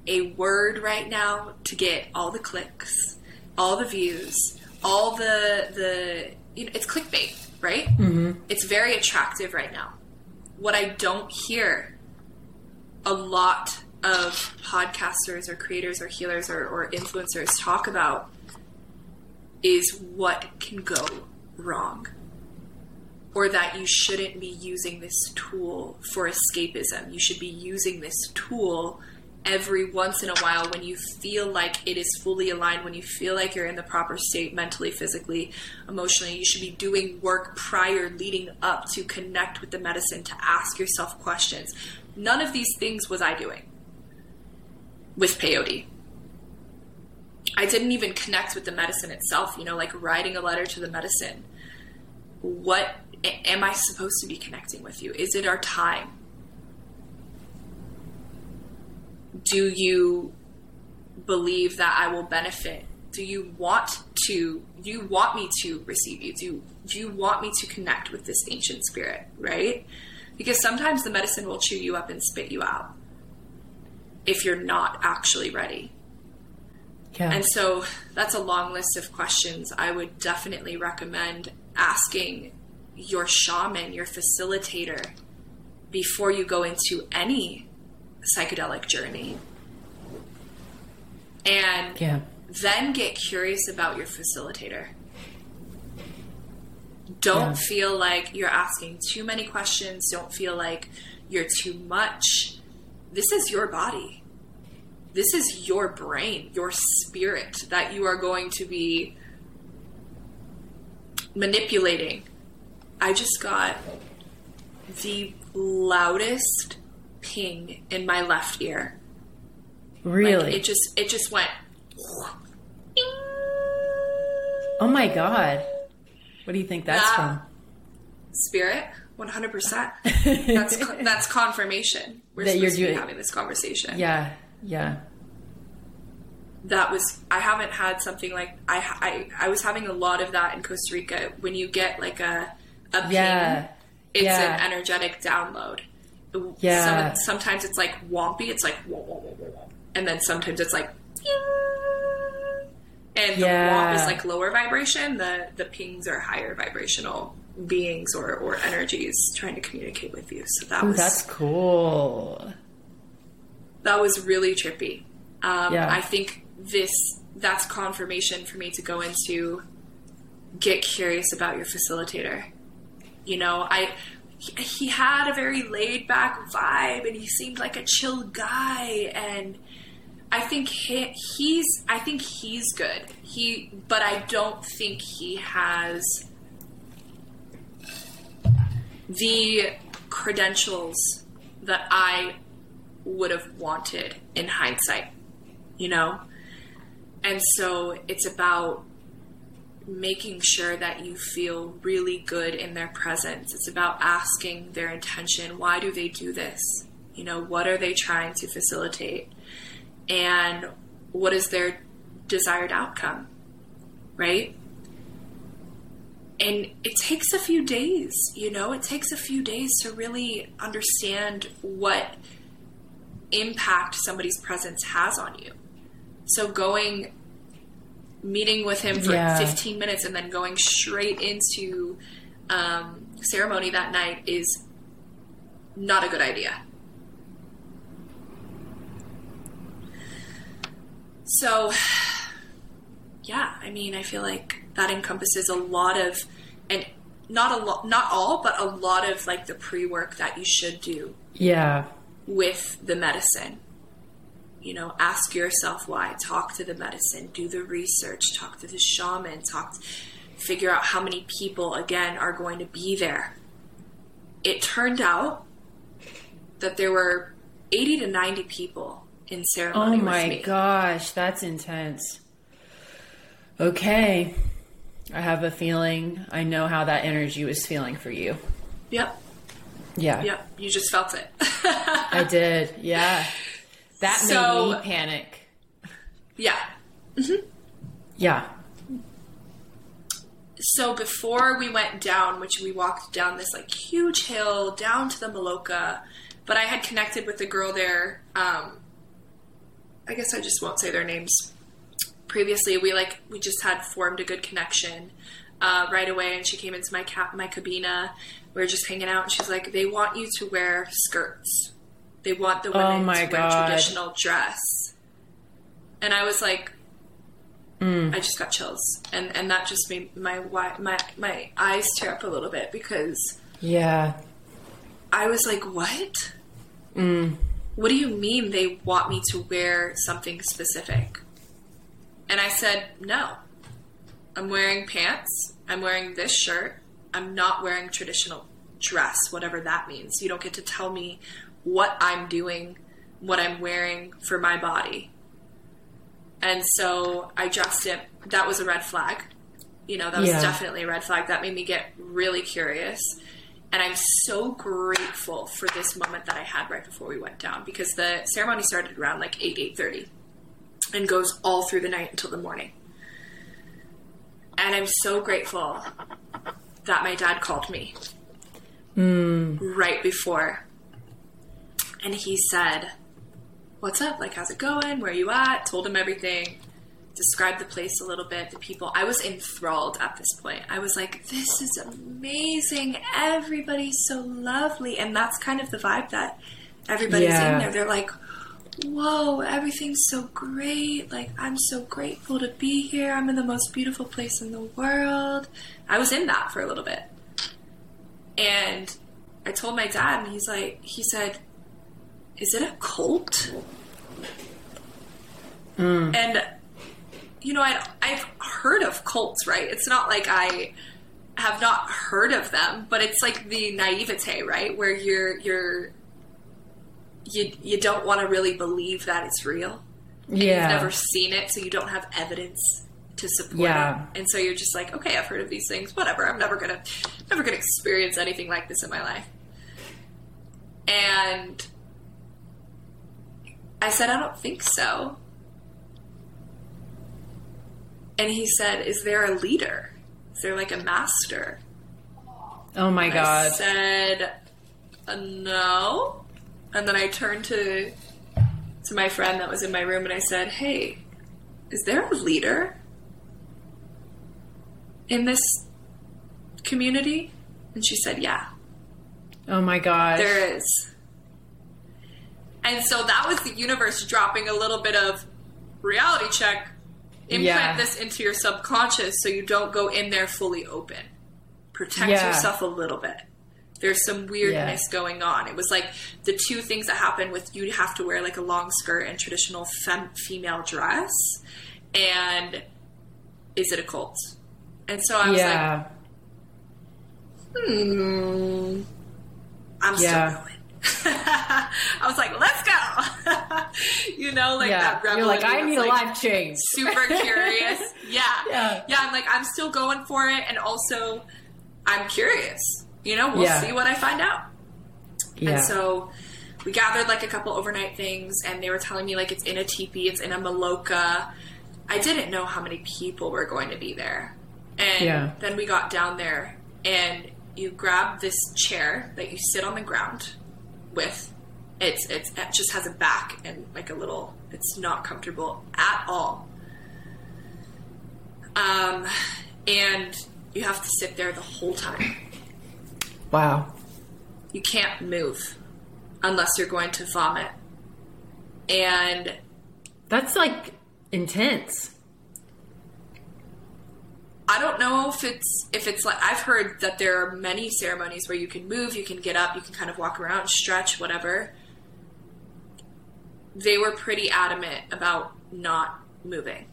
a word right now to get all the clicks, all the views, all the the you know, it's clickbait, right? Mm-hmm. It's very attractive right now what I don't hear a lot of podcasters or creators or healers or, or influencers talk about is what can go wrong. Or that you shouldn't be using this tool for escapism. You should be using this tool every once in a while when you feel like it is fully aligned, when you feel like you're in the proper state mentally, physically, emotionally. You should be doing work prior, leading up to connect with the medicine, to ask yourself questions. None of these things was I doing with peyote. I didn't even connect with the medicine itself, you know, like writing a letter to the medicine. What am I supposed to be connecting with you? Is it our time? Do you believe that I will benefit? Do you want to do you want me to receive you? Do you, do you want me to connect with this ancient spirit, right? Because sometimes the medicine will chew you up and spit you out if you're not actually ready. yeah, And so that's a long list of questions. I would definitely recommend asking your shaman, your facilitator, before you go into any psychedelic journey. And yeah, then get curious about your facilitator. Don't Yeah. feel like you're asking too many questions. Don't feel like you're too much. This is your body. This is your brain, your spirit that you are going to be manipulating. I just got the loudest ping in my left ear. really. Like, it just it just went oh my god, what do you think that's That- spirit 100% that's that's confirmation. We're That you're supposed to be doing- having this conversation. Yeah, yeah, that was i haven't had something like I, I i was having a lot of that in costa rica. When you get like a a ping yeah, it's yeah. an energetic download Yeah. Some, sometimes it's like wompy it's like whoa, whoa, whoa, whoa. and then sometimes it's like and the Yeah. womp is like lower vibration the the pings are higher vibrational beings or or energies trying to communicate with you so that Ooh, was that's cool. that was really trippy um, Yeah. i think this that's confirmation for me to go into get curious about your facilitator you know i he- had a very laid back vibe and he seemed like a chill guy. And i think he, he's i think he's good. He but i don't think he has the credentials that i would have wanted in hindsight you know? And so it's about making sure that you feel really good in their presence. It's about asking their intention. Why do they do this? You know, what are they trying to facilitate? And what is their desired outcome? Right? And it takes a few days, you know, it takes a few days to really understand what impact somebody's presence has on you. So going meeting with him for Yeah. 15 minutes and then going straight into um, ceremony that night is not a good idea. So, yeah, I mean, I feel like that encompasses a lot of, and not a lot, not all, but a lot of like the pre work that you should do Yeah. with the medicine. You know, ask yourself why. Talk to the medicine. Do the research. Talk to the shaman. Talk. Figure out how many people again are going to be there. It turned out that there were eighty to ninety people in Oh ceremony with my gosh, that's intense. Okay. I have a feeling I know how that energy was feeling for you. Yep, Yeah. yep. You just felt it. I did. Yeah. That So- made me panic. yeah. Yeah. so before we went down, which we walked down this like huge hill down to the Maloka, but I had connected with the girl there. Um, I guess I just won't say their names. Previously, we like we just had formed a good connection uh, right away, and she came into my cap my cabina. We were just hanging out, and she's like, "They want you to wear skirts. They want the women Oh to wear God. traditional dress." And I was like, Mm. I just got chills, and and that just made my my my eyes tear up a little bit because Yeah. I was like, "What? Mm. What do you mean they want me to wear something specific?" And I said, "No, I'm wearing pants. I'm wearing this shirt. I'm not wearing traditional dress, whatever that means. You don't get to tell me what I'm doing, what I'm wearing for my body." And so I dressed it. That was a red flag. You know, that was Yeah. definitely a red flag. That made me get really curious. And I'm so grateful for this moment that I had right before we went down because the ceremony started around like 8, 8.30 and goes all through the night until the morning. And I'm so grateful that my dad called me hmm. right before. And he said, What's up? Like, how's it going? Where are you at? Told him everything. Described the place a little bit, the people. I was enthralled at this point. I was like, this is amazing. Everybody's so lovely. And that's kind of the vibe that everybody's Yeah. in there. They're like, whoa, everything's so great. Like, I'm so grateful to be here. I'm in the most beautiful place in the world. I was in that for a little bit. And I told my dad, and he's like, he said, is it a cult? Hmm. And, you know, I, I've heard of cults, right? It's not like I have not heard of them, but it's like the naivete, right? Where you're, you're, you, you don't want to really believe that it's real. Yeah. You've never seen it, so you don't have evidence to support Yeah. it. And so you're just like, okay, I've heard of these things. Whatever. I'm never gonna, never gonna experience anything like this in my life. And I said, I don't think so. And he said, Is there a leader? Is there like a master? Oh my I god. said, uh, No. And then I turned to to my friend that was in my room and I said, Hey, is there a leader in this community? And she said, Yeah, Oh my God. there is. And so that was the universe dropping a little bit of reality check. Implant Yeah. this into your subconscious so you don't go in there fully open. Protect Yeah. yourself a little bit. There's some weirdness going on. It was like the two things that happened with you have to wear like a long skirt and traditional fem- female dress, and is it a cult? And so I was like, hmm, I'm Yeah. still going. I was like, let's. you know, like yeah. that rebel. You're like, I need a like, life change. super curious. Yeah. Yeah. Yeah, I'm like, I'm still going for it. And also, I'm curious. You know, we'll Yeah. see what I find out. Yeah. And so we gathered like a couple overnight things, and they were telling me like it's in a teepee, it's in a maloka. I didn't know how many people were going to be there. And then we got down there, and you grab this chair that you sit on the ground with. It's, it's it just has a back and like a little. It's not comfortable at all. Um, and you have to sit there the whole time wow. you can't move unless you're going to vomit. And That's like intense. I don't know if it's if it's like I've heard that there are many ceremonies where you can move, you can get up, you can kind of walk around, stretch, whatever. They were pretty adamant about not moving.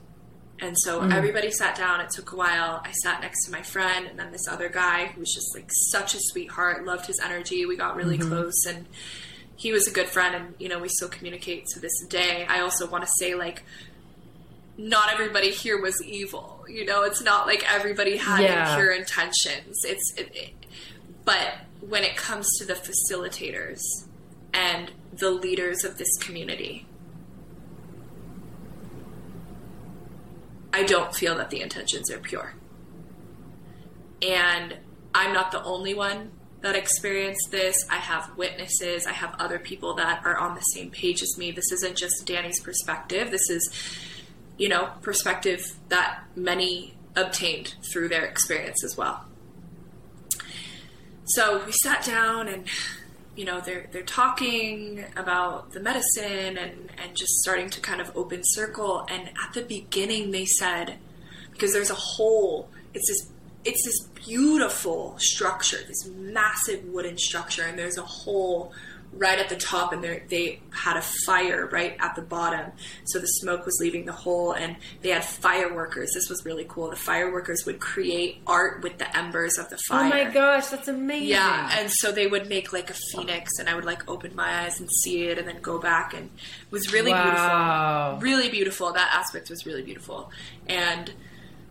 And so mm. everybody sat down. It took a while. I sat next to my friend and then this other guy who was just like such a sweetheart, loved his energy. We got really mm-hmm. close and he was a good friend and you know, we still communicate to this day. I also want to say like not everybody here was evil. You know, it's not like everybody had Yeah. impure intentions. It's, it, it, but when it comes to the facilitators and the leaders of this community, I don't feel that the intentions are pure. And I'm not the only one that experienced this. I have witnesses. I have other people that are on the same page as me. This isn't just Dani's perspective. This is, you know, perspective that many obtained through their experience as well. So we sat down and you know they're they're talking about the medicine and and just starting to kind of open circle. And at the beginning they said because there's a hole it's this it's this beautiful structure this massive wooden structure. And there's a hole right at the top and they they had a fire right at the bottom so the smoke was leaving the hole and they had fireworkers this was really cool the fireworkers would create art with the embers of the fire Oh my gosh, that's amazing. yeah, and so they would make like a phoenix, and I would like open my eyes and see it, and then go back, and it was really Wow. beautiful. Really beautiful. That aspect was really beautiful, and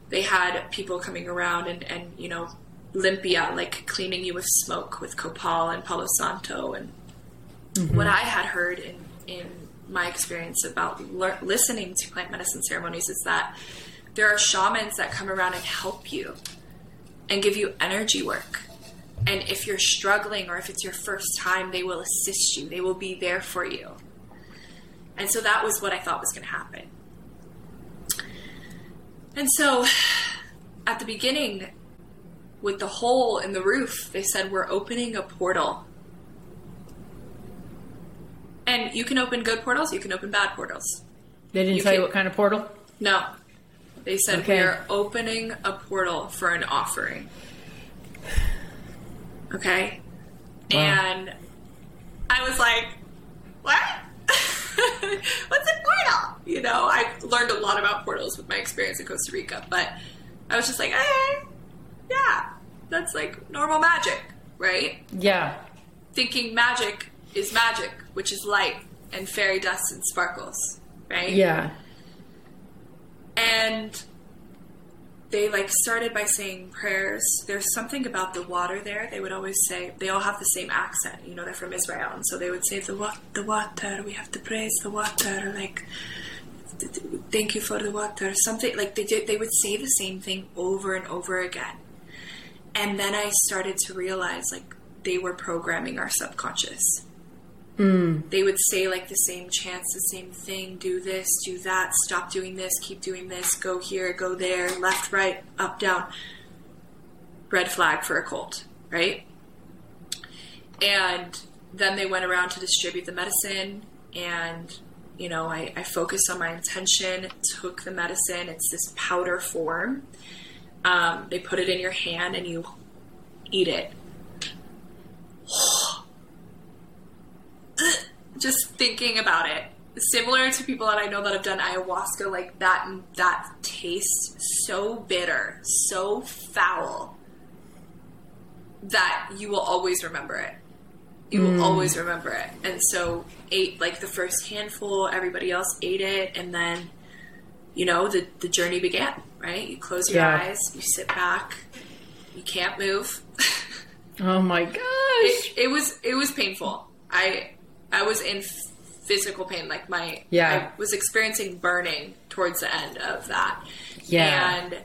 they had people coming around and and you know limpia, like cleaning you with smoke with copal and palo santo, and Mm-hmm. what I had heard in in my experience about lear- listening to plant medicine ceremonies is that there are shamans that come around and help you and give you energy work. And if you're struggling or if it's your first time, they will assist you. They will be there for you. And so that was what I thought was going to happen. And so at the beginning, with the hole in the roof, they said, We're opening a portal. And you can open good portals, you can open bad portals. They didn't You tell you what kind of portal? No. They said Okay. we are opening a portal for an offering. Okay? Wow. And I was like, what? What's a portal? You know, I learned a lot about portals with my experience in Costa Rica, but I was just like, eh, yeah, that's like normal magic, right? Yeah. Thinking magic is magic, which is light and fairy dust and sparkles, right? Yeah. and they like started by saying prayers there's something about the water there they would always say they all have the same accent you know they're from israel and so they would say the wa- the water we have to praise the water like th- th- thank you for the water something like they did they would say the same thing over and over again and then i started to realize like they were programming our subconscious They would say like the same chants, the same thing, do this, do that, stop doing this, keep doing this, go here, go there, left, right, up, down. Red flag for a cult, right? And then they went around to distribute the medicine and you know I, I focused on my intention took the medicine it's this powder form um, they put it in your hand and you eat it just thinking about it similar to people that i know that have done ayahuasca like that that tastes so bitter so foul that you will always remember it you will hmm. always remember it. And so ate like the first handful, everybody else ate it, and then you know the the journey began. Right? You close your Yeah. eyes, you sit back, you can't move. Oh my gosh. it, it was it was painful. I I was in physical pain. Like my Yeah. I was experiencing burning towards the end of that. Yeah. And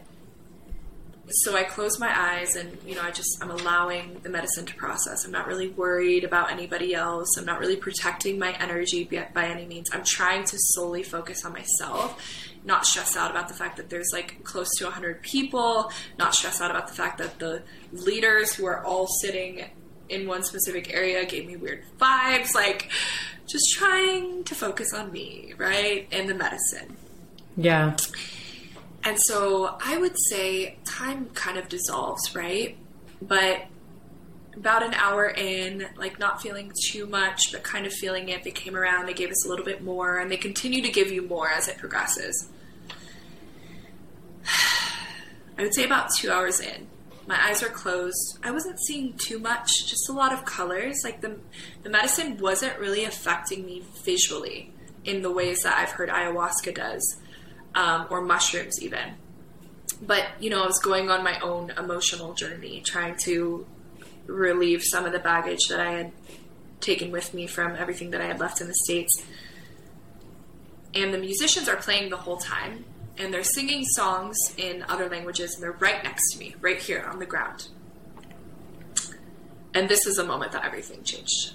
so I close my eyes and you know I just I'm allowing the medicine to process. I'm not really worried about anybody else. I'm not really protecting my energy by, by any means. I'm trying to solely focus on myself, not stress out about the fact that there's like close to 100 people, not stress out about the fact that the leaders who are all sitting in one specific area gave me weird vibes like just trying to focus on me, right? And the medicine. Yeah. And so I would say time kind of dissolves, right? But about an hour in, like not feeling too much, but kind of feeling it, they came around, they gave us a little bit more, and they continue to give you more as it progresses. I would say about two hours in. My eyes were closed. I wasn't seeing too much, just a lot of colors. Like the the medicine wasn't really affecting me visually in the ways that I've heard ayahuasca does um, or mushrooms even. But you know, I was going on my own emotional journey, trying to relieve some of the baggage that I had taken with me from everything that I had left in the states. And the musicians are playing the whole time, and they're singing songs in other languages, and they're right next to me, right here on the ground. And this is a moment that everything changed.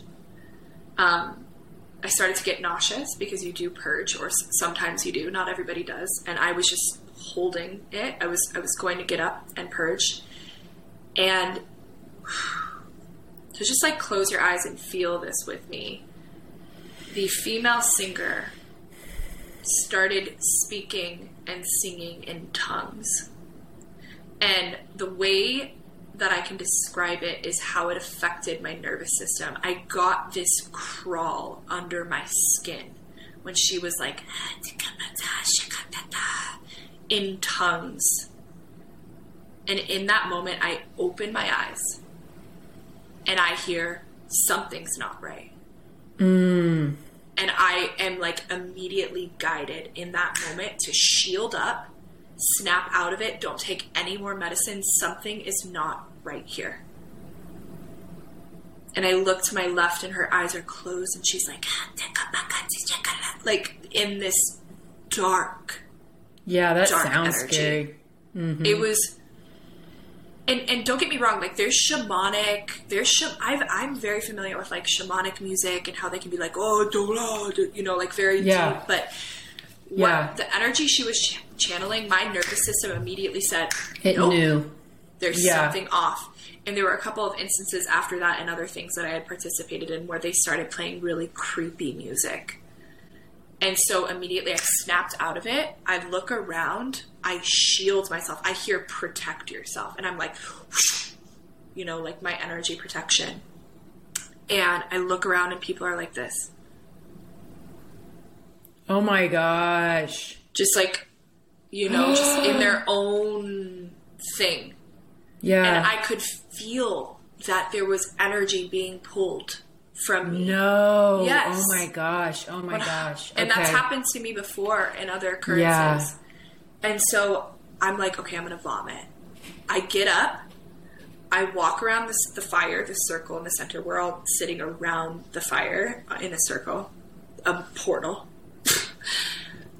Um, I started to get nauseous because you do purge, or sometimes you do. Not everybody does, and I was just holding it. I was I was going to get up and purge, and to just like close your eyes and feel this with me. The female singer started speaking and singing in tongues, and the way that I can describe it is how it affected my nervous system. I got this crawl under my skin when she was like in tongues. And in that moment, I open my eyes and I hear something's not right. Mm. And I am like immediately guided in that moment to shield up, snap out of it, don't take any more medicine. Something is not right here. And I look to my left and her eyes are closed and she's like, ah, like in this dark, Yeah, that Dark sounds energy. scary. Mm-hmm. it was and and don't get me wrong like there's shamanic there's sh- I've, i'm very familiar with like shamanic music and how they can be like oh dola, you know like very Yeah. deep but Yeah. the energy she was ch- channeling my nervous system immediately said It nope, knew. there's Yeah. something off and there were a couple of instances after that and other things that i had participated in where they started playing really creepy music and so immediately I snapped out of it. I look around, I shield myself. I hear protect yourself. And I'm like, whoosh, you know, like my energy protection. And I look around and people are like this. Oh my gosh. Just like, you know, just in their own thing. Yeah. And I could feel that there was energy being pulled from me. no. Yes. Oh my gosh. Oh my gosh. And that's happened to me before in other occurrences. Yeah. And so I'm like, okay, I'm going to vomit. I get up. I walk around this, the fire, the circle in the center. We're all sitting around the fire uh, in a circle, a portal.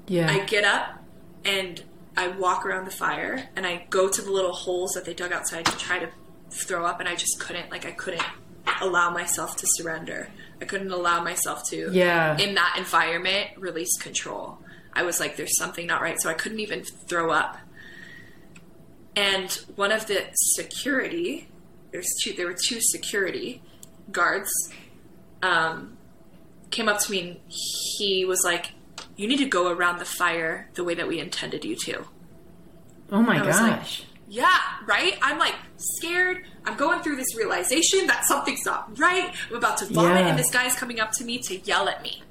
Yeah. I get up and I walk around the fire and I go to the little holes that they dug outside to try to throw up and I just couldn't like I couldn't allow myself to surrender. I couldn't allow myself to, Yeah. in that environment, release control. I was like, there's something not right. So I couldn't even throw up. And one of the security, there's two, there were two security guards, um, came up to me and he was like, you need to go around the fire the way that we intended you to. Oh my was like, gosh. Yeah, right? I'm like scared. I'm going through this realization that something's not right. I'm about to vomit, Yeah. and this guy's coming up to me to yell at me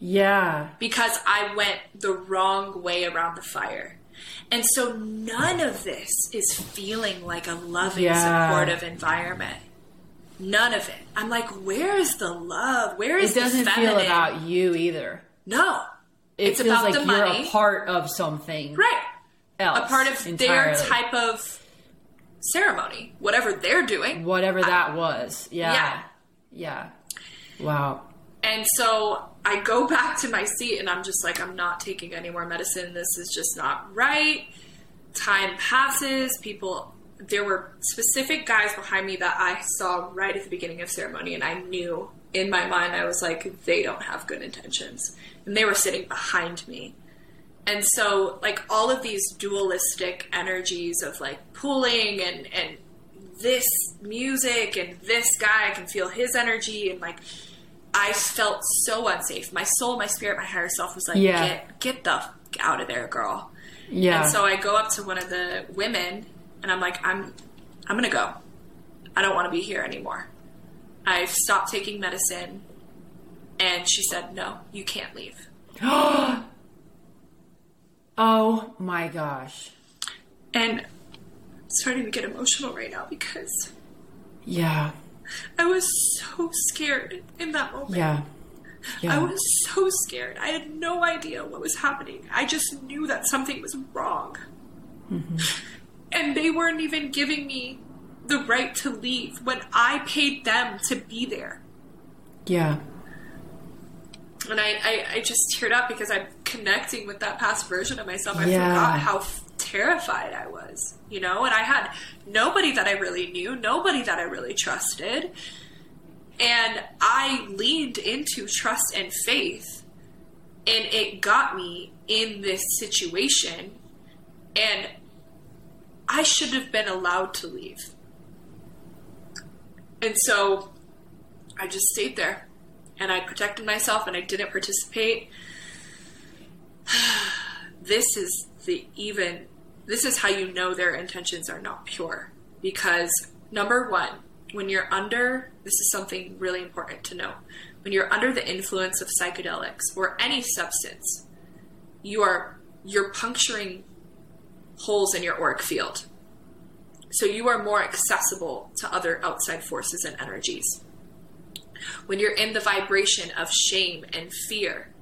yeah. because I went the wrong way around the fire. And so none of this is feeling like a loving, Yeah. supportive environment. None of it. I'm like, where is the love? Where is It doesn't feel about you either. no. It It's feels about like the you're money. a part of something Right. Else. A part of their type of ceremony, whatever they're doing. whatever that was. Yeah. Yeah. Yeah. Wow. And so I go back to my seat and I'm just like, I'm not taking any more medicine. This is just not right. Time passes. People, there were specific guys behind me that I saw right at the beginning of ceremony, and I knew in my mind, I was like, they don't have good intentions. And they were sitting behind me. And so, like, all of these dualistic energies of like pulling and, and this music and this guy, I can feel his energy and like, I felt so unsafe. My soul, my spirit, my higher self was like, Yeah. get get the f- out of there, girl. Yeah. And so I go up to one of the women and I'm like, I'm I'm gonna go. I don't want to be here anymore. I've stopped taking medicine. And she said, No, you can't leave. oh my gosh. And I'm starting to get emotional right now because Yeah. I was so scared in that moment. Yeah. Yeah. I was so scared. I had no idea what was happening. I just knew that something was wrong. Mm-hmm. And they weren't even giving me the right to leave when I paid them to be there. yeah. And I, I, I just teared up because I'm connecting with that past version of myself. I Yeah. forgot how f- terrified I was, you know? And I had nobody that I really knew, nobody that I really trusted. And I leaned into trust and faith, and it got me in this situation. And I should have been allowed to leave. And so I just stayed there and I protected myself and I didn't participate. this is the even this is how you know their intentions are not pure. Because number 1 when you're under this is something really important to know. When you're under the influence of psychedelics or any substance you are you're puncturing holes in your auric field. So you are more accessible to other outside forces and energies when you're in the vibration of shame and fear,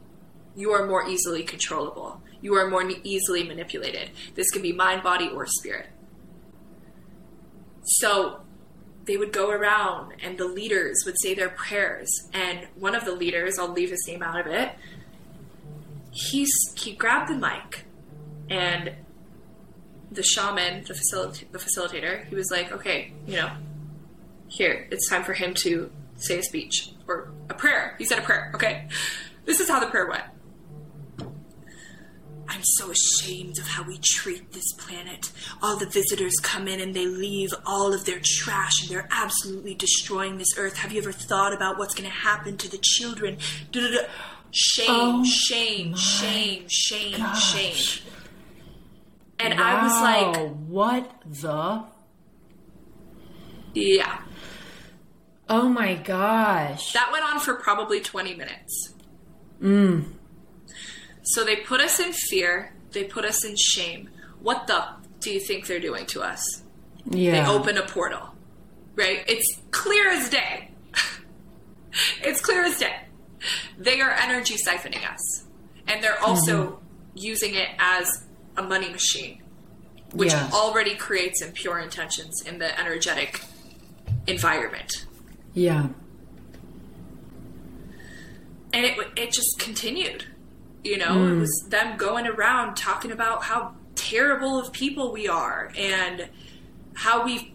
you are more easily controllable. You are more easily manipulated. This can be mind, body, or spirit. So they would go around and the leaders would say their prayers. And one of the leaders, I'll leave his name out of it, he's, he grabbed the mic and the shaman, the, facilita- the facilitator, he was like, okay, you know, here, it's time for him to say a speech or a prayer. He said a prayer, okay? This is how the prayer went. I'm so ashamed of how we treat this planet. All the visitors come in and they leave all of their trash and they're absolutely destroying this earth. Have you ever thought about what's going to happen to the children? Da-da-da. Shame, Oh shame, shame, shame, gosh. shame. And I was like, what the? yeah. Oh my gosh. That went on for probably 20 minutes. Mm. So they put us in fear, they put us in shame. What the do you think they're doing to us? yeah. They open a portal, right? It's clear as day. it's clear as day. They are energy siphoning us. And they're also mm-hmm. using it as a money machine, which Yeah. already creates impure intentions in the energetic environment. Yeah. and it it just continued. You know, it hmm. was them going around talking about how terrible of people we are and how we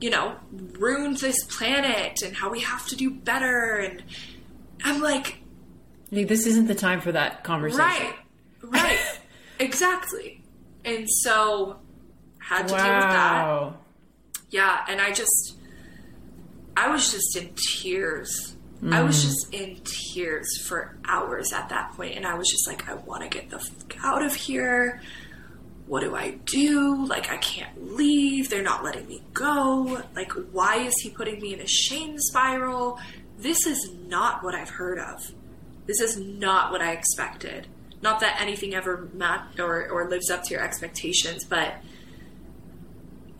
you know, ruined this planet and how we have to do better. And I'm like, Like, this isn't the time for that conversation. right, right, exactly. And so had to deal with that. Wow. Yeah, and I just, I was just in tears. I was mm. just in tears for hours at that point, and I was just like, I want to get the fuck out of here. What do I do? Like, I can't leave. They're not letting me go. Like, why is he putting me in a shame spiral? This is not what I've heard of. This is not what I expected. Not that anything ever met or, or lives up to your expectations, but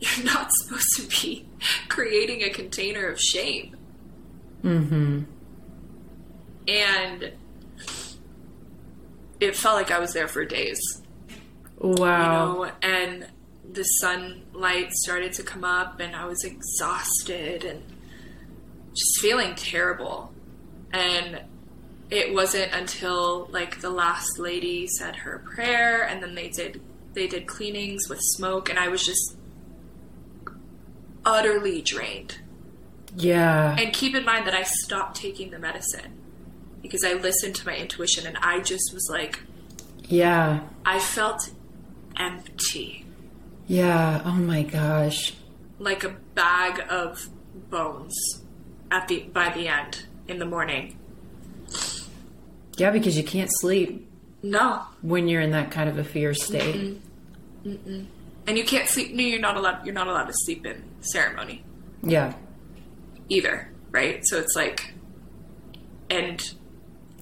you're not supposed to be creating a container of shame. Mm-hmm. And it felt like I was there for days, you Wow. know, and the sunlight started to come up, and I was exhausted and just feeling terrible. And it wasn't until like the last lady said her prayer, and then they did they did cleanings with smoke, and I was just utterly drained. Yeah. And keep in mind that I stopped taking the medicine because I listened to my intuition and I just was like, Yeah. I felt empty, Yeah. Oh my gosh. like a bag of bones at the by the end in the morning. Yeah, because you can't sleep No, when you're in that kind of a fear state. And you can't sleep. No, you're not allowed. You're not allowed to sleep in ceremony Yeah. either, right? So it's like, and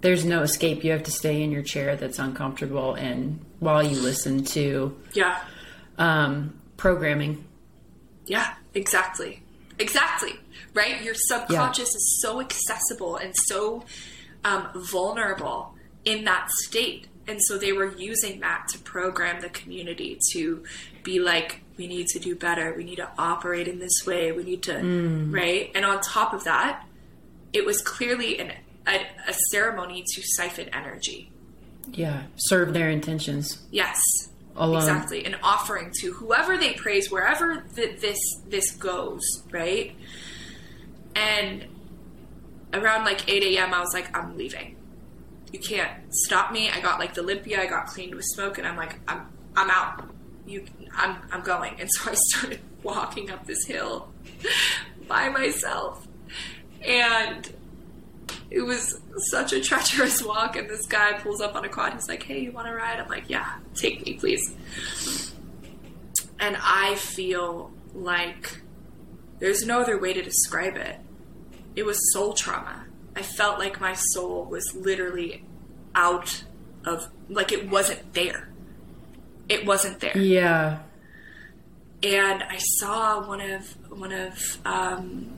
There's no escape. You have to stay in your chair that's uncomfortable and while you listen to yeah, um, programming. Yeah, exactly. Exactly. Right? Your subconscious is so accessible and so um, vulnerable in that state. And so they were using that to program the community to be like, we need to do better. We need to operate in this way. We need to, mm. right? And on top of that, it was clearly an, a, a ceremony to siphon energy. Yeah. Serve their intentions Yes. alone. Exactly, an offering to whoever they praise, wherever th- this this goes, right? And around like eight a.m., I was like, I'm leaving. You can't stop me. I got like the limpia. I got cleaned with smoke, and I'm like, I'm I'm out. You, I'm I'm going. And so I started walking up this hill by myself, and it was such a treacherous walk. And this guy pulls up on a quad. He's like, "Hey, you want to ride?" I'm like, "Yeah, take me, please." And I feel like there's no other way to describe it. It was soul trauma. I felt like my soul was literally out of like it wasn't there. It wasn't there Yeah. and I saw one of one of um,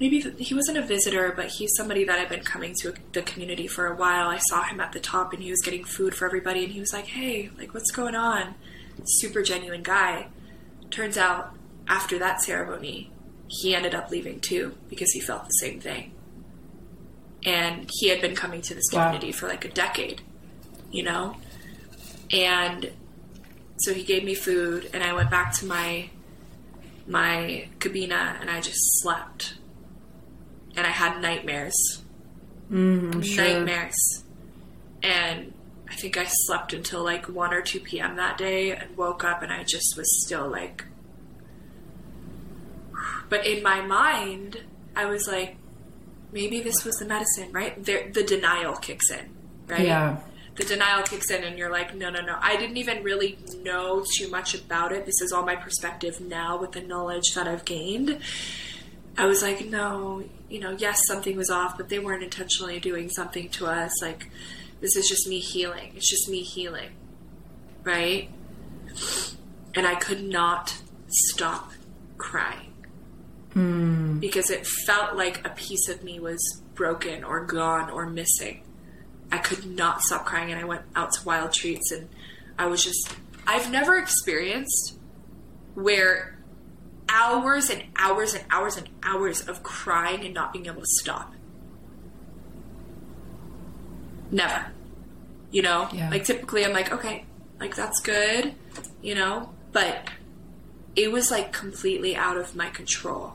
maybe he wasn't a visitor, but he's somebody that had been coming to the community for a while. I saw him at the top, and he was getting food for everybody, and he was like, "Hey, like, what's going on?" Super genuine guy. Turns out, after that ceremony, he ended up leaving too because he felt the same thing, and he had been coming to this Wow. community for like a decade, you know, and so he gave me food and i went back to my my cabina and i just slept. And i had nightmares. Mm, sure. nightmares. And i think i slept until like 1 or 2 p.m that day and woke up and i just was still like but in my mind i was like maybe this was the medicine right? There, the denial kicks in right? Yeah. The denial kicks in and you're like no no no. I didn't even really know too much about it. This is all my perspective now with the knowledge that i've gained. I was like no you know yes something was off but they weren't intentionally doing something to us. Like this is just me healing. It's just me healing. Right? And i could not stop crying. Hmm. Because it felt like a piece of me was broken or gone or missing I could not stop crying, and I went out to Wild Treats, and I was just. I've never experienced where hours and hours and hours and hours of crying and not being able to stop. Never. You know? Yeah. Like, typically, I'm like, okay, like, that's good, you know? But it was like completely out of my control.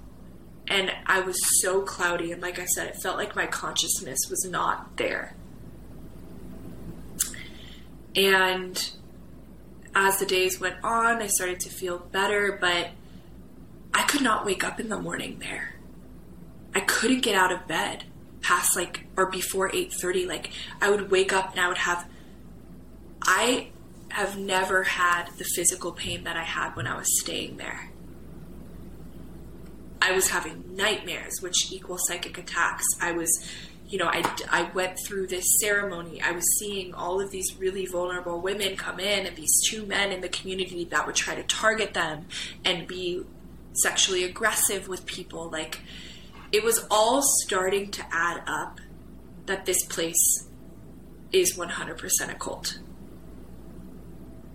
And I was so cloudy. And like I said, it felt like my consciousness was not there. And as the days went on, I started to feel better, but I could not wake up in the morning there. I couldn't get out of bed past like or before 8:30 like I would wake up and I would have I have never had the physical pain that I had when I was staying there. I was having nightmares, which equal psychic attacks. I was, you know, I, I went through this ceremony. I was seeing all of these really vulnerable women come in and these two men in the community that would try to target them and be sexually aggressive with people. Like, it was all starting to add up that this place is 100% a cult.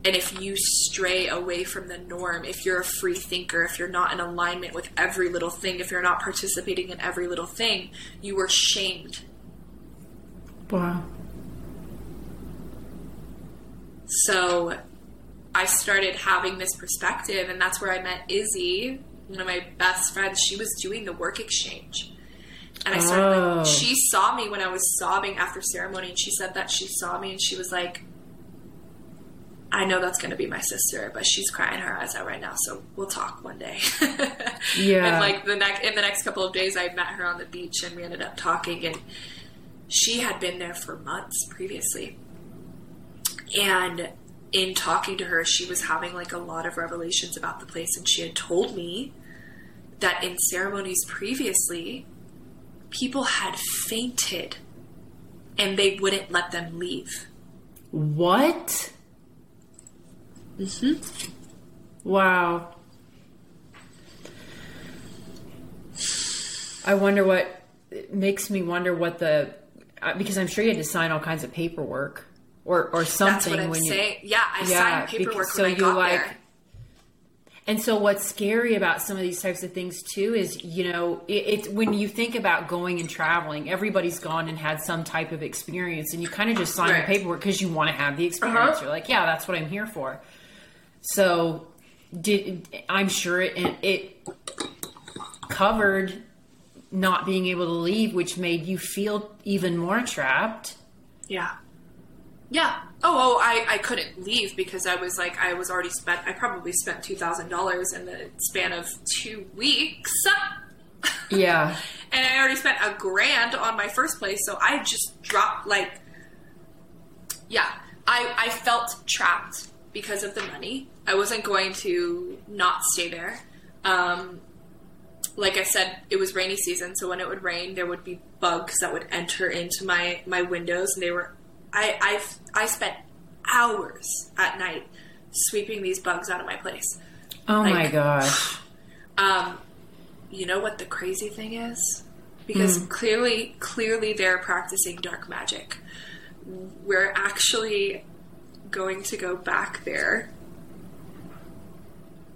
And if you stray away from the norm, if you're a free thinker, if you're not in alignment with every little thing, if you're not participating in every little thing, you were shamed. Wow. So I started having this perspective, and that's where I met Izzy, one of my best friends. She was doing the work exchange. And I started, Oh. like, she saw me when I was sobbing after ceremony, and she said that she saw me, and she was like, I know that's going to be my sister, but she's crying her eyes out right now, so we'll talk one day. Yeah. And like the next in the next couple of days, I met her on the beach, and we ended up talking. And she had been there for months previously, and in talking to her, she was having like a lot of revelations about the place, and she had told me that in ceremonies previously, people had fainted, and they wouldn't let them leave. What? Mm-hmm. Wow. I wonder what it makes me wonder what the because I'm sure you had to sign all kinds of paperwork or or something That's when you saying. Yeah, I signed paperwork because- so when I you got like there. and so what's scary about some of these types of things too is you know it, it's when you think about going and traveling everybody's gone and had some type of experience and you kind of just sign Right. the paperwork because you want to have the experience Uh-huh. you're like yeah that's what i'm here for so did i'm sure it, it covered not being able to leave which made you feel even more trapped Yeah. Yeah. Oh, oh, I, I couldn't leave because I was like, I was already spent, I probably spent $2,000 in the span of two weeks. yeah And I already spent a grand on my first place, so I just dropped, like, yeah, I, I felt trapped because of the money. I wasn't going to not stay there. Um, like I said, it was rainy season, so when it would rain, there would be bugs that would enter into my my windows, and they were. I I I spent hours at night sweeping these bugs out of my place. oh my Like- gosh Um, you know what the crazy thing is? Because clearly, clearly they're practicing dark magic. We're actually going to go back there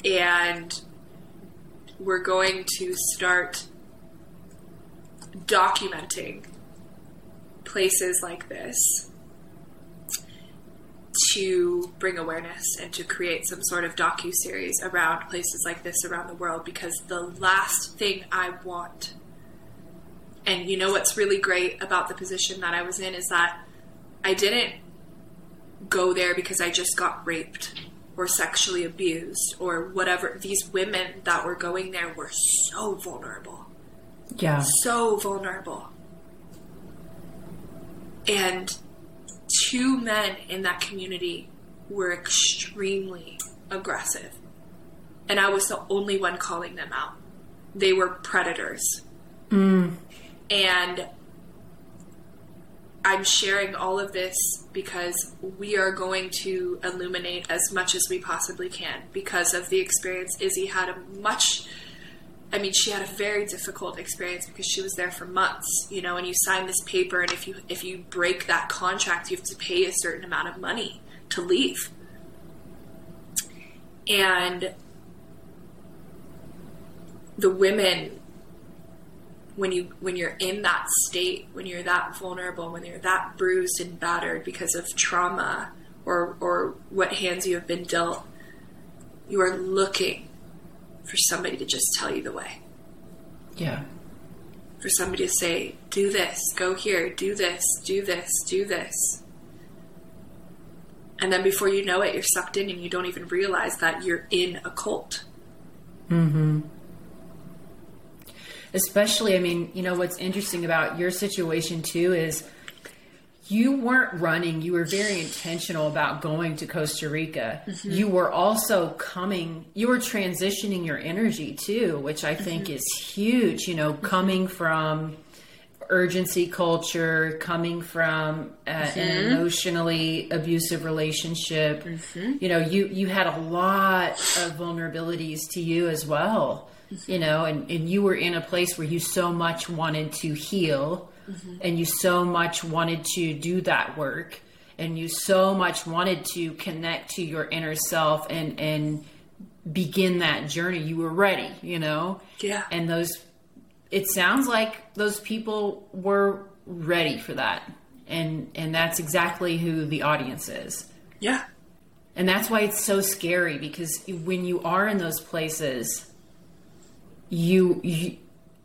and we're going to start documenting places like this to bring awareness and to create some sort of docu series around places like this around the world because the last thing I want and you know what's really great about the position that I was in is that I didn't go there because I just got raped or sexually abused or whatever these women that were going there were so vulnerable yeah so vulnerable. And two men in that community were extremely aggressive. And I was the only one calling them out. They were predators. Mm. And I'm sharing all of this because we are going to illuminate as much as we possibly can because of the experience Izzy had a much I mean, she had a very difficult experience because she was there for months, you know, and you sign this paper and if you if you break that contract, you have to pay a certain amount of money to leave. And the women when you when you're in that state, when you're that vulnerable, when you're that bruised and battered because of trauma or or what hands you have been dealt, you are looking for somebody to just tell you the way. Yeah. For somebody to say, do this, go here, do this, do this, do this. And then before you know it, you're sucked in and you don't even realize that you're in a cult. Mm-hmm. Especially, I mean, you know, what's interesting about your situation too is you weren't running, you were very intentional about going to Costa Rica. Mm-hmm. You were also coming, you were transitioning your energy too, which I think mm-hmm. is huge, you know, mm-hmm. coming from urgency culture, coming from uh, an emotionally abusive relationship. You know, you you had a lot of vulnerabilities to you as well. You know, and, and you were in a place where you so much wanted to heal mm-hmm. and you so much wanted to do that work and you so much wanted to connect to your inner self and and begin that journey. You were ready, you know? Yeah. And those it sounds like those people were ready for that and and that's exactly who the audience is Yeah. and that's why it's so scary because when you are in those places you, you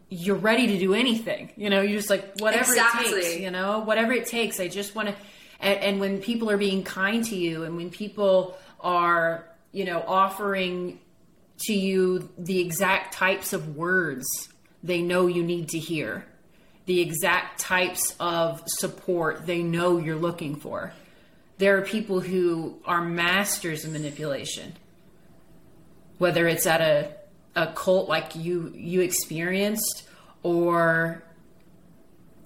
you're ready to do anything you know you're just like whatever it takes you know whatever it takes. I just want to and, and when people are being kind to you and when people are you know offering to you the exact types of words they know you need to hear the exact types of support they know you're looking for there are people who are masters of manipulation. Whether it's at a, a cult like you you experienced or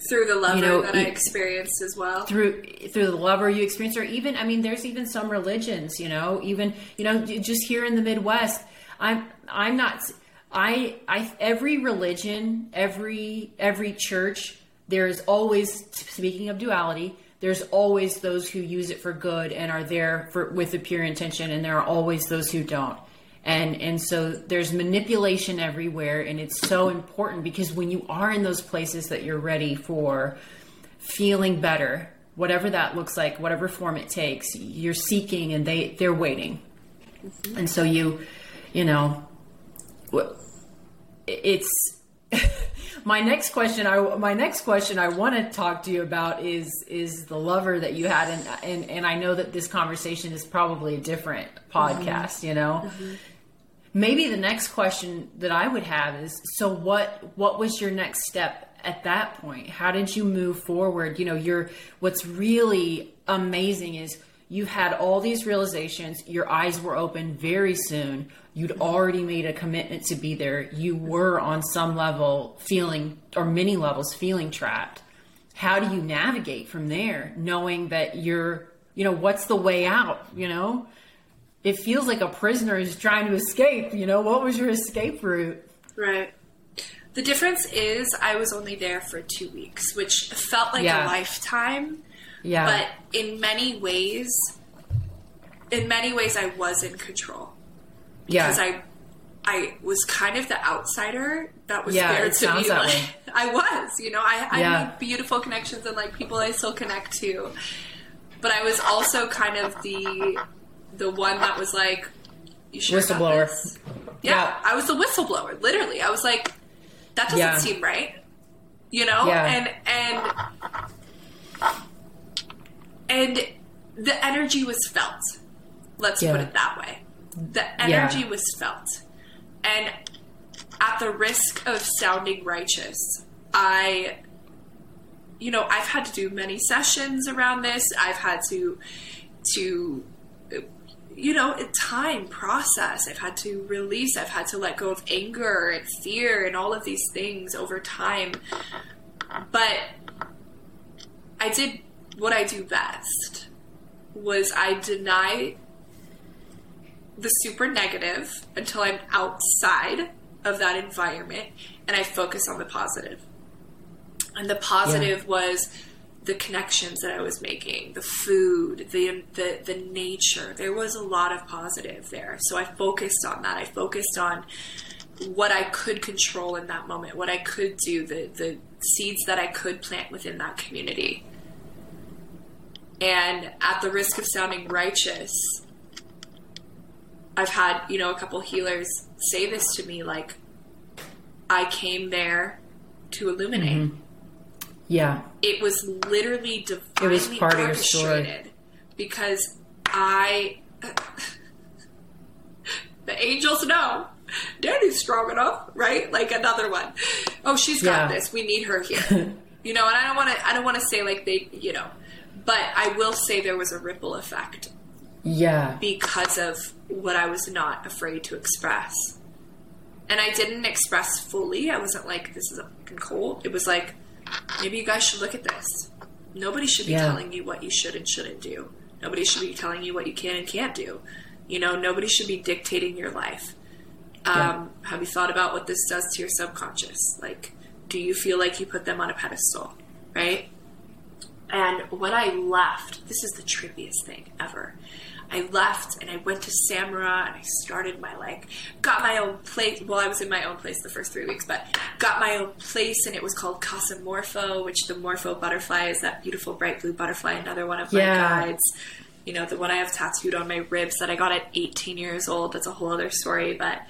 Through the lover You know, that I experienced as well. through through the lover you experienced or even i mean there's even some religions you know even you know just here in the midwest i'm i'm not i i every religion every every church there's always speaking of duality there's always those who use it for good and are there for with a pure intention and there are always those who don't and and so there's manipulation everywhere and it's so important because when you are in those places that you're ready for feeling better whatever that looks like whatever form it takes you're seeking and they they're waiting. Mm-hmm. And so you you know it's my next question i my next question i want to talk to you about is is the lover that you had and and, and i know that this conversation is probably a different mm-hmm. podcast you know mm-hmm. Maybe the next question that I would have is so what what was your next step at that point? How did you move forward? You know, you're what's really amazing is you've had all these realizations, your eyes were open very soon. You'd already made a commitment to be there. You were on some level feeling or many levels feeling trapped. How do you navigate from there knowing that you're, you know, what's the way out, you know? It feels like a prisoner is trying to escape. You know, what was your escape route? Right. The difference is I was only there for two weeks, which felt like Yeah. a lifetime. Yeah. But in many ways, in many ways, I was in control yeah. because I, I was kind of the outsider that was Yeah, there to be like. I was, you know, I, I Yeah. made beautiful connections and like people I still connect to, but I was also kind of the, the one that was like, you about Whistleblower. Yeah, Yeah. I was the whistleblower. Literally, I was like, that doesn't Yeah. seem right. You know, Yeah. and and and the energy was felt. Let's put it that way. The energy was felt, and at the risk of sounding righteous, I, you know, I've had to do many sessions around this. I've had to to you know, time process. I've had to release, I've had to let go of anger and fear and all of these things over time. But I did what I do best was I deny the super negative until I'm outside of that environment and I focus on the positive. And the positive was the connections that I was making, the food, the, the the nature. There was a lot of positive there. So I focused on that. I focused on what I could control in that moment, what I could do, the the seeds that I could plant within that community. And at the risk of sounding righteous, I've had, you know, a couple healers say this to me like, I came there to illuminate. Mm-hmm. Yeah. It was literally It was divinely part of your story. because I, the angels know. Dani's strong enough, right? Like another one. Oh, she's got Yeah. this. We need her here. you know, and I don't want to. I don't want to say like they, you know, but I will say there was a ripple effect Yeah. because of what I was not afraid to express. And I didn't express fully. I wasn't like, this is a fucking cult. It was like, maybe you guys should look at this. Nobody should be Yeah. telling you what you should and shouldn't do. Nobody should be telling you what you can and can't do. You know, nobody should be dictating your life. Um, Have you thought about what this does to your subconscious? Like, do you feel like you put them on a pedestal? Right? And when I left, this is the trippiest thing ever. I left and I went to Samara and I started my like got my own place. Well, I was in my own place the first three weeks, but got my own place and it was called Casa Morpho, which the Morpho butterfly is that beautiful bright blue butterfly. Another one of my Yeah. guides. You know, the one I have tattooed on my ribs that I got at 18 years old. That's a whole other story, but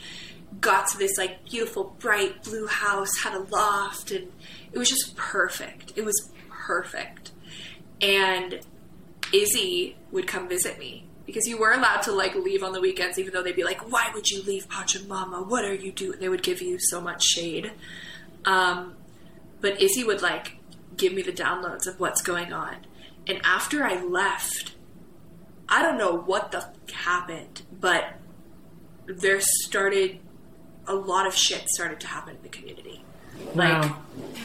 got to this like beautiful bright blue house, had a loft, and it was just perfect. It was perfect. And Izzy would come visit me because you were allowed to like leave on the weekends, even though they'd be like, "Why would you leave Pachamama? What are you doing?" They would give you so much shade. Um, but Izzy would like give me the downloads of what's going on. And after I left, I don't know what the f- happened, but there started a lot of shit started to happen in the community. Like Wow.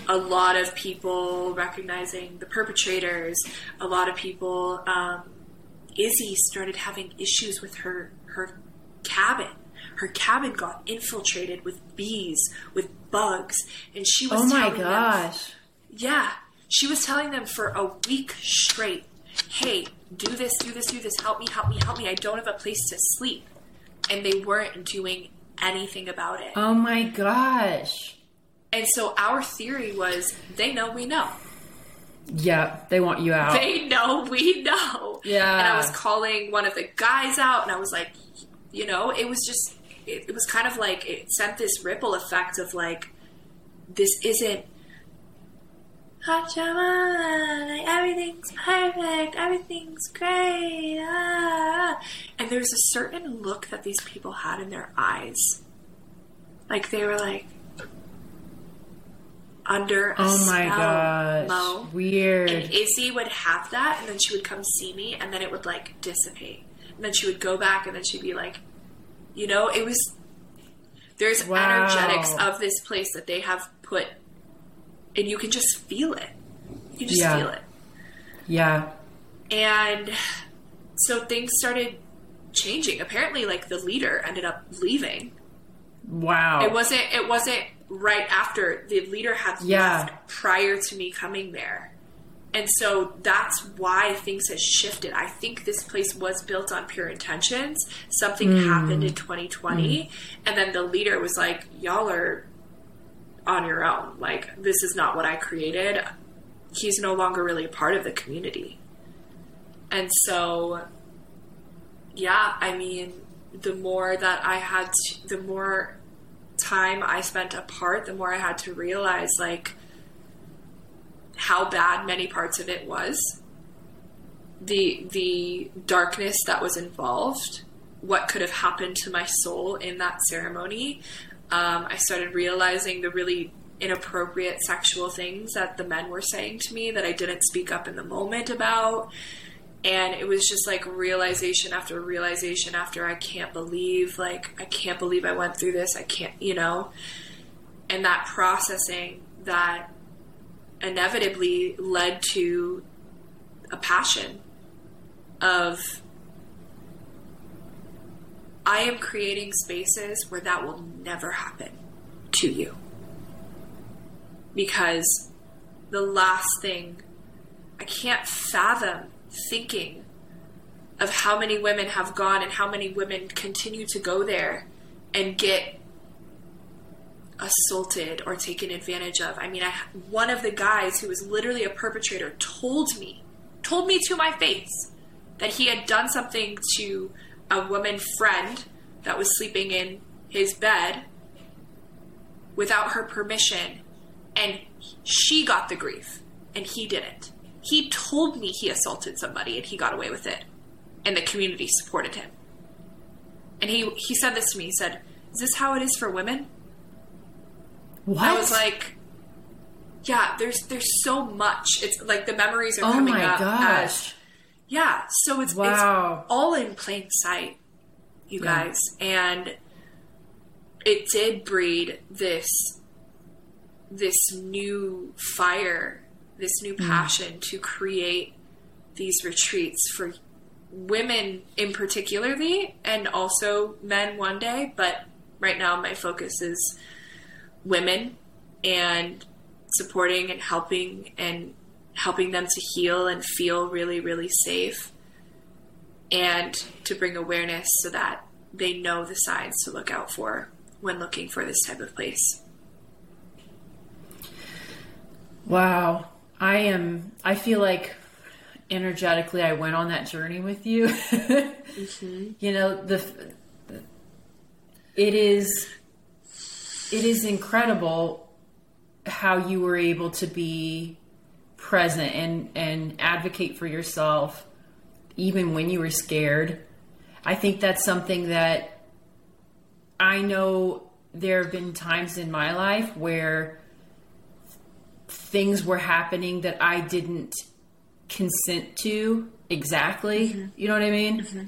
a lot of people recognizing the perpetrators, a lot of people. Um, Izzy started having issues with her her cabin. Her cabin got infiltrated with bees, with bugs, and she was telling Oh my telling them gosh. yeah. She was telling them for a week straight, hey, do this, do this, do this, help me, help me, help me. I don't have a place to sleep. And they weren't doing anything about it. Oh my gosh. And so our theory was they know we know. Yeah, they want you out. They know we know. Yeah. And I was calling one of the guys out and I was like, you know, it was just, it, it was kind of like, it sent this ripple effect of like, this isn't Pachamama, like everything's perfect, everything's great. Ah. And there's a certain look that these people had in their eyes. Like they were like under a oh my spell, gosh. Mo. Weird. And Izzy would have that, and then she would come see me, and then it would like dissipate. And then she would go back, and then she'd be like, you know, it was. There's Wow. energetics of this place that they have put, and you can just feel it. You can just Yeah. feel it. yeah. And so things started changing. Apparently, like the leader ended up leaving. Wow. It wasn't. It wasn't right after the leader had Yeah. left prior to me coming there, and so that's why things have shifted. I think this place was built on pure intentions. Something hmm. happened in 2020, hmm. and then the leader was like, "Y'all are on your own. Like this is not what I created." He's no longer really a part of the community, and so yeah, I mean, the more that I had, to, the more time I spent apart, the more I had to realize like how bad many parts of it was. The the darkness that was involved, what could have happened to my soul in that ceremony. Um, I started realizing the really inappropriate sexual things that the men were saying to me that I didn't speak up in the moment about and it was just like realization after realization after I can't believe like I can't believe I went through this. I can't you know? And that processing that inevitably led to a passion of I am creating spaces where that will never happen to you. Because the last thing I can't fathom thinking of how many women have gone and how many women continue to go there and get assaulted or taken advantage of. I mean, I one of the guys who was literally a perpetrator told me, told me to my face that he had done something to a woman friend that was sleeping in his bed without her permission and she got the grief and he didn't. He told me he assaulted somebody and he got away with it. And the community supported him. And he he said this to me. He said, "Is this how it is for women?" What? I was like, "Yeah, there's there's so much. It's like the memories are oh coming my up gosh. as yeah, so it's, Wow. it's all in plain sight, you Yeah. guys. And it did breed this this new fire, this new Mm. passion to create these retreats for women in particularly and also men one day, but right now my focus is women and supporting and helping and helping them to heal and feel really, really safe and to bring awareness so that they know the signs to look out for when looking for this type of place. Wow. I am, I feel like energetically I went on that journey with you. Mm-hmm. You know, the, it is, it is incredible how you were able to be present and, and advocate for yourself even when you were scared. I think that's something that I know there have been times in my life where things were happening that I didn't consent to exactly. Mm-hmm. You know what I mean? Mm-hmm.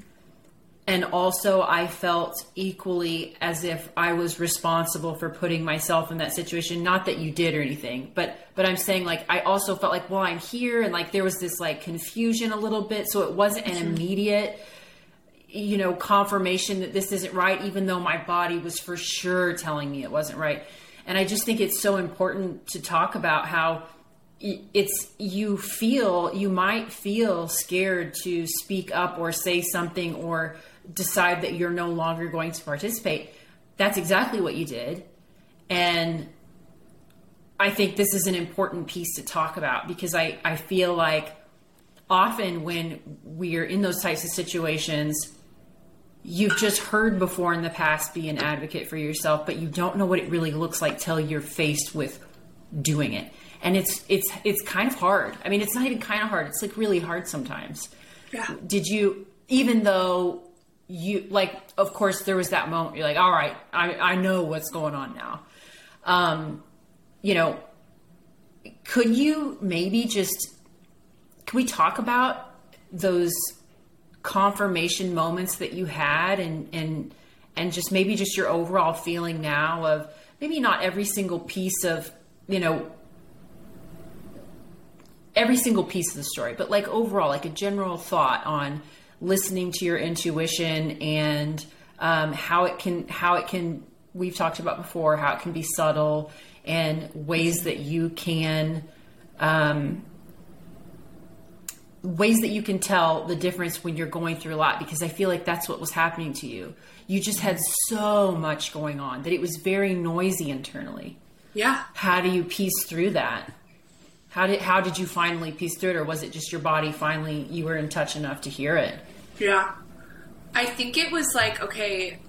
And also, I felt equally as if I was responsible for putting myself in that situation. Not that you did or anything, but but I'm saying like I also felt like, well, I'm here, and like there was this like confusion a little bit, so it wasn't an immediate you know confirmation that this isn't right even though my body was for sure telling me it wasn't right and i just think it's so important to talk about how it's you feel you might feel scared to speak up or say something or decide that you're no longer going to participate. That's exactly what you did. And i think this is an important piece to talk about because i i feel like often when we're in those types of situations, you've just heard before in the past be an advocate for yourself, but you don't know what it really looks like till you're faced with doing it. And it's it's it's kind of hard. I mean, it's not even kind of hard. It's like really hard sometimes. Yeah. Did you even though you like of course there was that moment you're like, "All right, I I know what's going on now." Um, you know, could you maybe just can we talk about those confirmation moments that you had and and and just maybe just your overall feeling now of maybe not every single piece of you know every single piece of the story but like overall like a general thought on listening to your intuition and um, how it can how it can we've talked about before how it can be subtle and ways that you can um, ways that you can tell the difference when you're going through a lot because I feel like that's what was happening to you. You just had so much going on that it was very noisy internally. Yeah. How do you piece through that? How did how did you finally piece through it or was it just your body finally you were in touch enough to hear it? Yeah. I think it was like, okay,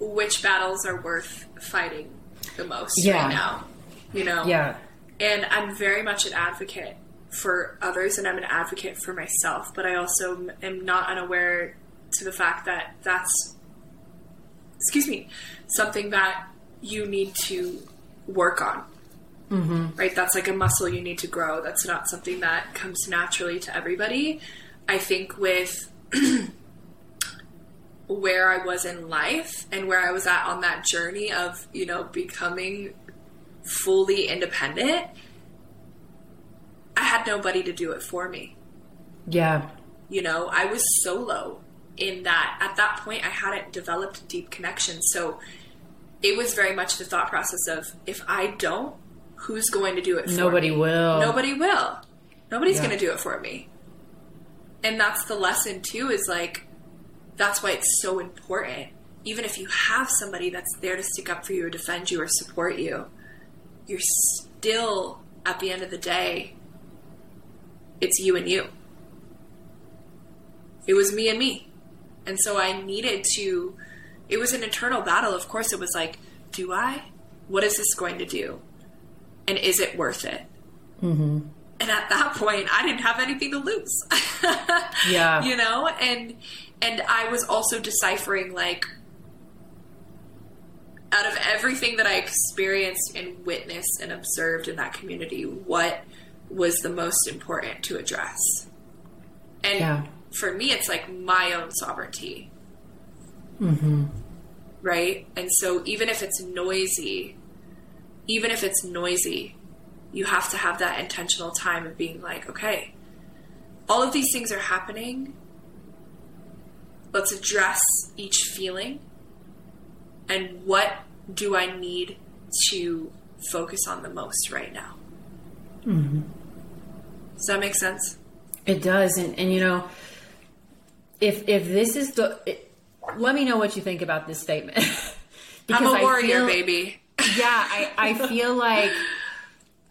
which battles are worth fighting the most Yeah. right now? You know? Yeah. And I'm very much an advocate for others and I'm an advocate for myself, but I also am not unaware to the fact that that's, excuse me, something that you need to work on. Mm-hmm. Right? That's like a muscle you need to grow. That's not something that comes naturally to everybody. I think with where I was in life and where I was at on that journey of, you know, becoming fully independent, I had nobody to do it for me. Yeah. You know, I was solo in that at that point I hadn't developed deep connections. So it was very much the thought process of if I don't, who's going to do it for me? Nobody me? will. Nobody will. Nobody's Yeah. going to do it for me. And that's the lesson too is like that's why it's so important. Even if you have somebody that's there to stick up for you or defend you or support you, you're still at the end of the day it's you and you. It was me and me. And so I needed to it was an internal battle. Of course, it was like, do I? What is this going to do? And is it worth it? Mm-hmm. And at that point, I didn't have anything to lose. Yeah. you know, and and I was also deciphering like out of everything that I experienced and witnessed and observed in that community, what was the most important to address? And Yeah. for me, it's like my own sovereignty. Mm-hmm. Right? And so even if it's noisy, even if it's noisy, you have to have that intentional time of being like, okay, all of these things are happening. Let's address each feeling. And what do I need to focus on the most right now? Mm-hmm. Does that make sense? It does, and, and you know, if if this is the, it, let me know what you think about this statement. I'm a warrior, feel- baby. Yeah, I, I feel like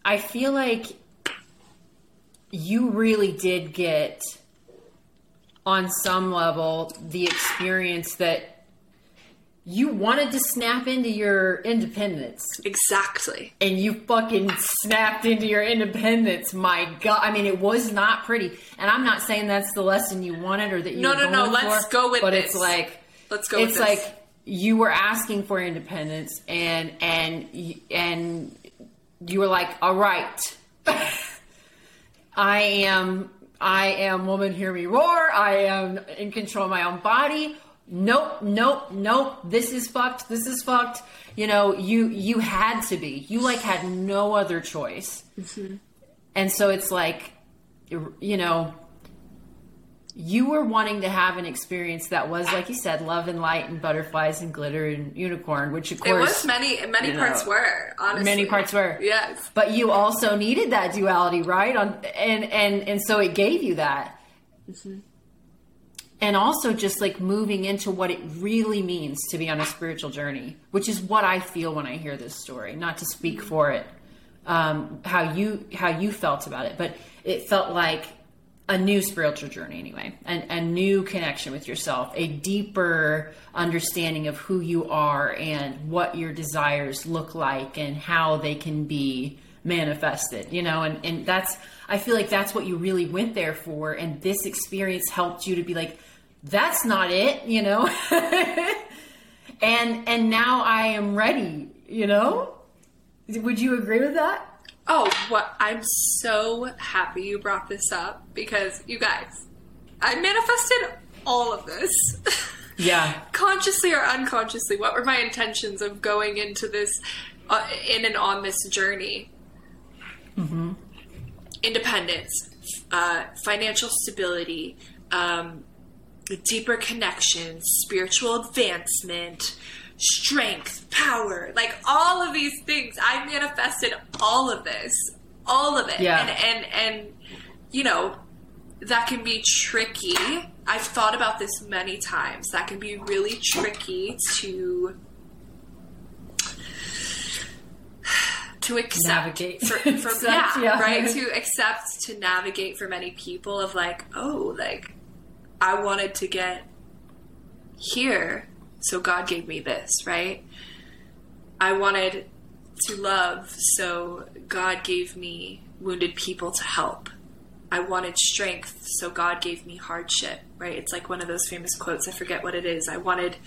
I feel like you really did get on some level the experience that you wanted to snap into your independence Exactly. and you fucking snapped into your independence. My God, I mean, it was not pretty, and I'm not saying that's the lesson you wanted or that you No, no, no, let's for, go with But this. it's like Let's go it's this. like you were asking for independence, and and and you were like, all right, I am. I am woman, hear me roar. I am in control of my own body. Nope, nope, nope. This is fucked. This is fucked. You know, you you had to be. You like had no other choice. Mm-hmm. And so it's like, you know, you were wanting to have an experience that was, like you said, love and light and butterflies and glitter and unicorn, which of course it was many many parts know, were, honestly. many parts were. Yes. But you also needed that duality, right? On and and and so it gave you that. Mm-hmm. And also just like moving into what it really means to be on a spiritual journey, which is what I feel when I hear this story. Not to speak for it, um, how you how you felt about it, but it felt like a new spiritual journey anyway, and a new connection with yourself, a deeper understanding of who you are and what your desires look like and how they can be manifested, you know, and, and that's, I feel like that's what you really went there for. And this experience helped you to be like, that's not it, you know? and, and now I am ready, you know? Would you agree with that? Oh, what I'm so happy you brought this up because you guys, I manifested all of this. Yeah. Consciously or unconsciously, what were my intentions of going into this, uh, in and on this journey? Independence, uh, financial stability, um, deeper connections, spiritual advancement, strength, power, like all of these things. I manifested all of this, all of it. Yeah. And and and you know, that can be tricky. I've thought about this many times. That can be really tricky to to accept Navigate. for, for Accept, yeah, yeah. right to accept to navigate for many people of like oh like I wanted to get here so God gave me this right? I wanted to love so God gave me wounded people to help. I wanted strength so God gave me hardship right? It's like one of those famous quotes I forget what it is. I wanted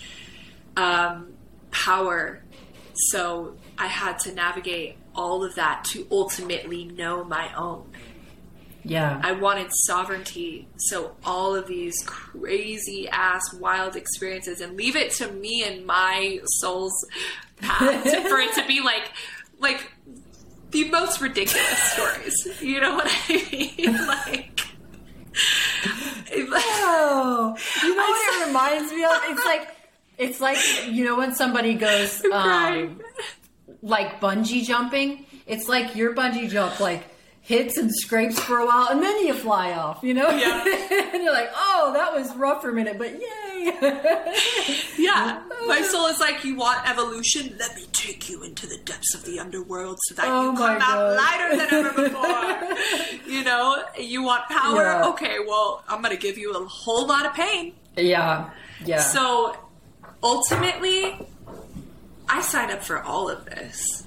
um, power so I had to navigate all of that to ultimately know my own. Yeah. I wanted sovereignty, so all of these crazy ass wild experiences and leave it to me and my soul's path for it to be like like the most ridiculous stories. You know what I mean? Like Oh, you know what it reminds me of? It's like it's like you know when somebody goes Right. um, like bungee jumping. It's like your bungee jump like hits and scrapes for a while, and then you fly off. You know, Yeah. and you're like, oh, that was rough for a minute, but yay! Yeah. My soul is like, you want evolution? Let me take you into the depths of the underworld so that Oh you come out God. lighter than ever before. you know, you want power? Yeah. Okay, well, I'm going to give you a whole lot of pain. yeah, yeah. So ultimately, I signed up for all of this.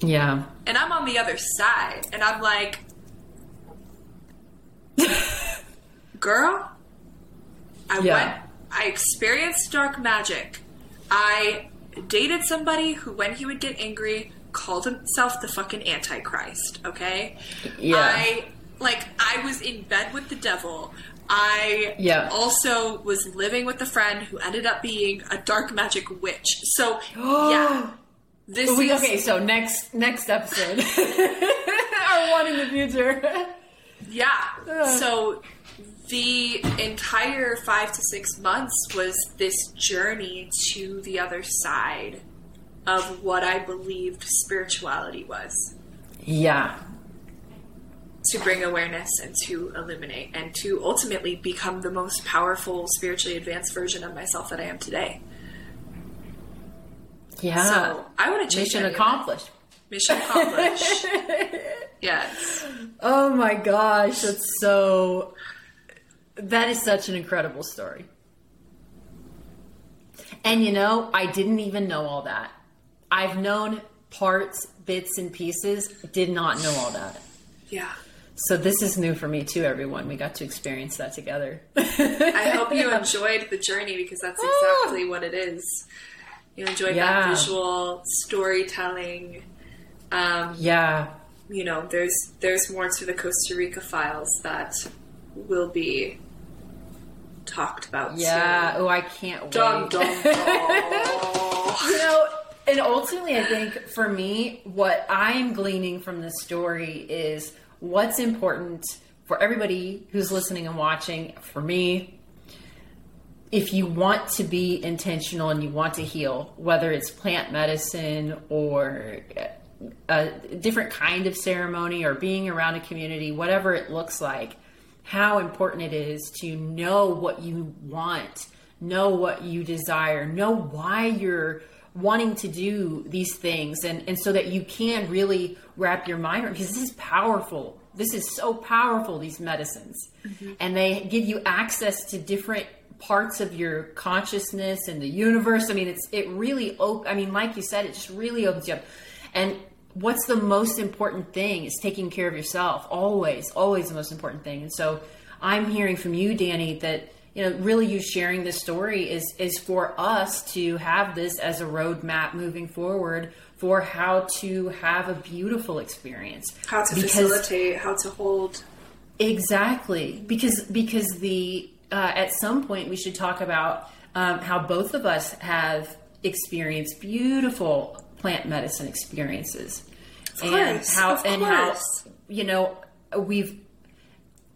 Yeah. And I'm on the other side. And I'm like, girl, I Yeah. went, I experienced dark magic. I dated somebody who, when he would get angry, called himself the fucking Antichrist, okay? Yeah. I, like, I was in bed with the devil. I Yeah. also was living with a friend who ended up being a dark magic witch. So, yeah. This We, is okay, so next next episode, or one in the future. Yeah. So the entire five to six months was this journey to the other side of what I believed spirituality was yeah, to bring awareness and to illuminate and to ultimately become the most powerful, spiritually advanced version of myself that I am today. Yeah. So I want to change Mission accomplished. Mission accomplished. yes. Oh my gosh, that's so. That is such an incredible story. And you know, I didn't even know all that. I've known parts, bits, and pieces, did not know all that. Yeah. So this is new for me too, everyone. We got to experience that together. I hope you enjoyed the journey because that's ah. exactly what it is. You enjoyed Yeah. that visual storytelling. Um, yeah. you know, there's there's more to the Costa Rica files that will be talked about. Yeah. soon. Oh, I can't wait. Dum dum dum. you know, and ultimately, I think for me, what I'm gleaning from this story is what's important for everybody who's listening and watching. For me, if you want to be intentional and you want to heal, whether it's plant medicine or uh, a different kind of ceremony or being around a community, whatever it looks like, how important it is to know what you want, know what you desire, know why you're wanting to do these things, and, and so that you can really wrap your mind around because this is powerful. This is so powerful, these medicines. Mm-hmm. And they give you access to different parts of your consciousness and the universe. I mean, it's it really op- I mean, like you said, it just really opens you up. And what's the most important thing is taking care of yourself. Always, always the most important thing. And so I'm hearing from you, Dani, that you know, really you sharing this story is is for us to have this as a roadmap moving forward for how to have a beautiful experience. How to Because- facilitate, how to hold. Exactly, because because the uh, at some point we should talk about um, how both of us have experienced beautiful plant medicine experiences, and how and how you know we've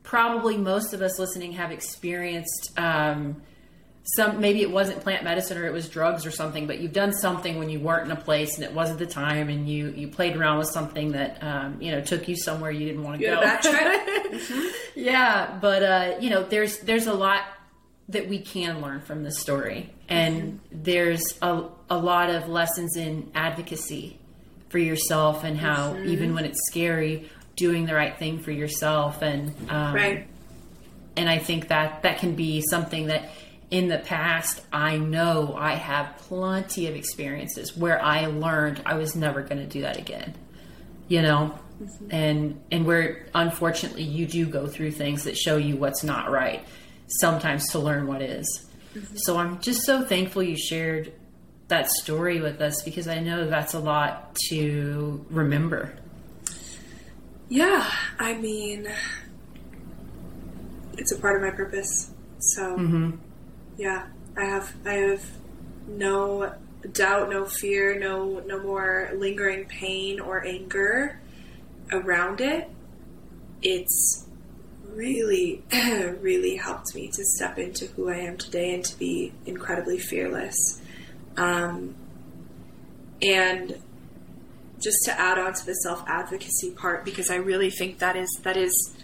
probably most of us listening have experienced um, some maybe it wasn't plant medicine or it was drugs or something but you've done something when you weren't in a place and it wasn't the time and you you played around with something that um, you know took you somewhere you didn't want to go had a bad trip. yeah but uh, you know there's there's a lot that we can learn from this story. And there's a, a lot of lessons in advocacy for yourself and how even when it's scary doing the right thing for yourself and um, right. and I think that that can be something that in the past I know I have plenty of experiences where I learned I was never going to do that again. You know, mm-hmm. and and where unfortunately you do go through things that show you what's not right sometimes to learn what is. Mm-hmm. So I'm just so thankful you shared that story with us because I know that's a lot to remember. Yeah, I mean, it's a part of my purpose. So, mm-hmm. Yeah, I have I have no doubt, no fear, no no more lingering pain or anger around it. It's really, really helped me to step into who I am today and to be incredibly fearless. Um, and just to add on to the self advocacy part because I really think that is that is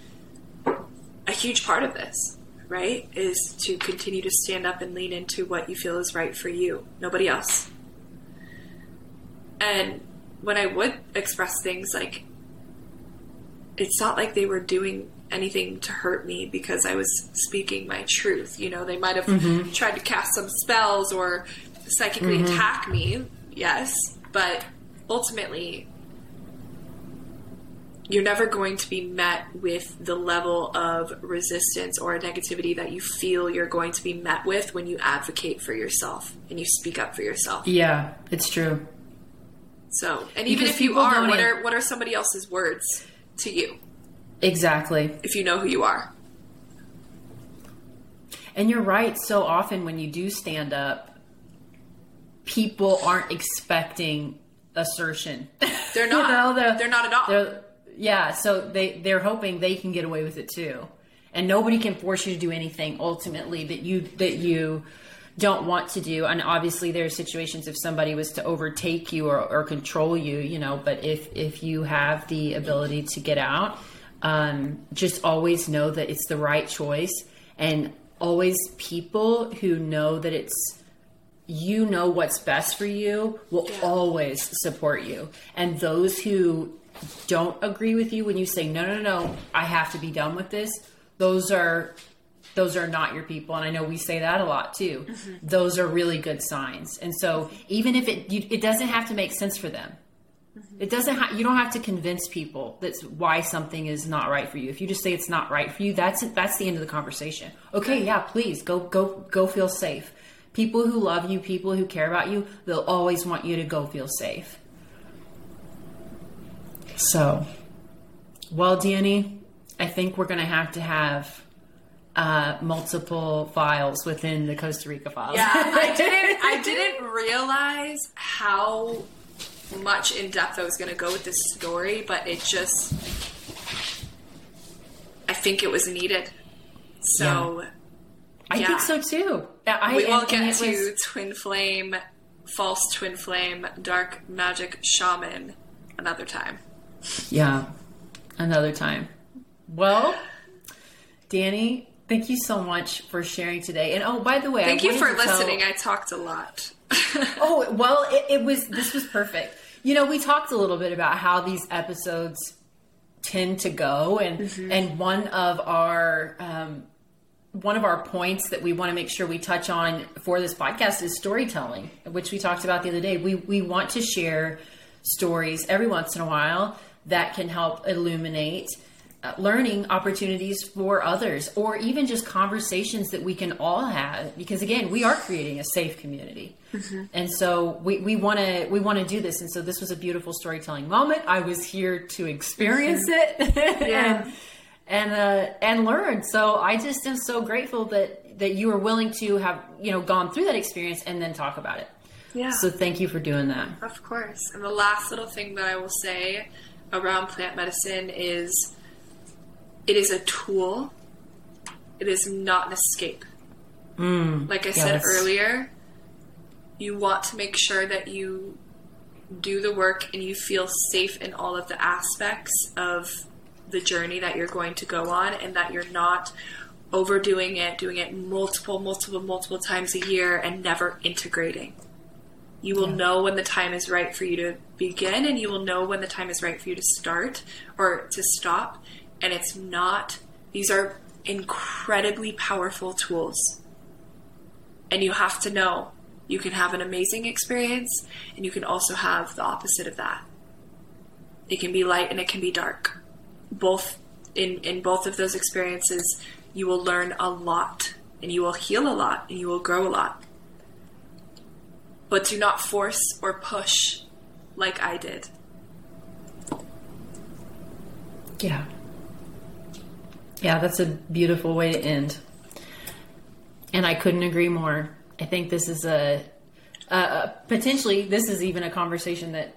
a huge part of this, right? Is to continue to stand up and lean into what you feel is right for you, nobody else. And when I would express things like it's not like they were doing anything to hurt me because I was speaking my truth. You know, they might have tried to cast some spells or psychically Mm-hmm. attack me, yes, but ultimately, you're never going to be met with the level of resistance or negativity that you feel you're going to be met with when you advocate for yourself and you speak up for yourself. Yeah, it's true. So, and even Because if you are, what are what are somebody else's words to you Exactly. if you know who you are? And you're right. So often when you do stand up, people aren't expecting assertion. They're You not. know, they're- they're not at all. Yeah, so they they're hoping they can get away with it too, and nobody can force you to do anything ultimately that you that you don't want to do. And obviously, there are situations if somebody was to overtake you or, or control you, you know. But if if you have the ability to get out, um, just always know that it's the right choice, and always people who know that it's you know what's best for you will always support you. And those who don't agree with you when you say no no no I have to be done with this, those are those are not your people and I know we say that a lot too. Mm-hmm. Those are really good signs. And so even if it you, it doesn't have to make sense for them. Mm-hmm. It doesn't ha- you don't have to convince people that's why something is not right for you. If you just say it's not right for you, that's that's the end of the conversation. Okay, yeah, please go go go feel safe. People who love you, people who care about you, they'll always want you to go feel safe. So, well, Dani, I think we're going to have to have uh, multiple files within the Costa Rica files. Yeah, I didn't. I didn't realize how much in depth I was going to go with this story, but it just. I think it was needed. So I yeah. think so too. I, we will get to was- twin flame, false twin flame, dark magic shaman another time. Yeah, another time. Well, Dani, thank you so much for sharing today. And oh, by the way, I Thank you for to tell- listening. I talked a lot. Oh well, it, it was. This was perfect. You know, we talked a little bit about how these episodes tend to go, and Mm-hmm. and one of our um, one of our points that we want to make sure we touch on for this podcast is storytelling, which we talked about the other day. We we want to share stories every once in a while that can help illuminate uh, learning opportunities for others or even just conversations that we can all have because again we are creating a safe community and so we we want to we want to do this and so this was a beautiful storytelling moment i was here to experience it Yeah. and and uh, and learn. So I just am so grateful that that you were willing to have you know gone through that experience and then talk about it. Yeah. So thank you for doing that. Of course. And the last little thing that I will say around plant medicine is it is a tool. It is not an escape. Mm. like I said earlier, you want to make sure that you do the work and you feel safe in all of the aspects of the journey that you're going to go on and that you're not overdoing it, doing it multiple, multiple, multiple times a year and never integrating. You will know when the time is right for you to begin, and you will know when the time is right for you to start or to stop. And it's not, these are incredibly powerful tools. And you have to know you can have an amazing experience, and you can also have the opposite of that. It can be light and it can be dark. Both in, in both of those experiences, you will learn a lot, and you will heal a lot, and you will grow a lot but do not force or push like I did. Yeah. Yeah, that's a beautiful way to end. And I couldn't agree more. I think this is a, a, a potentially this is even a conversation that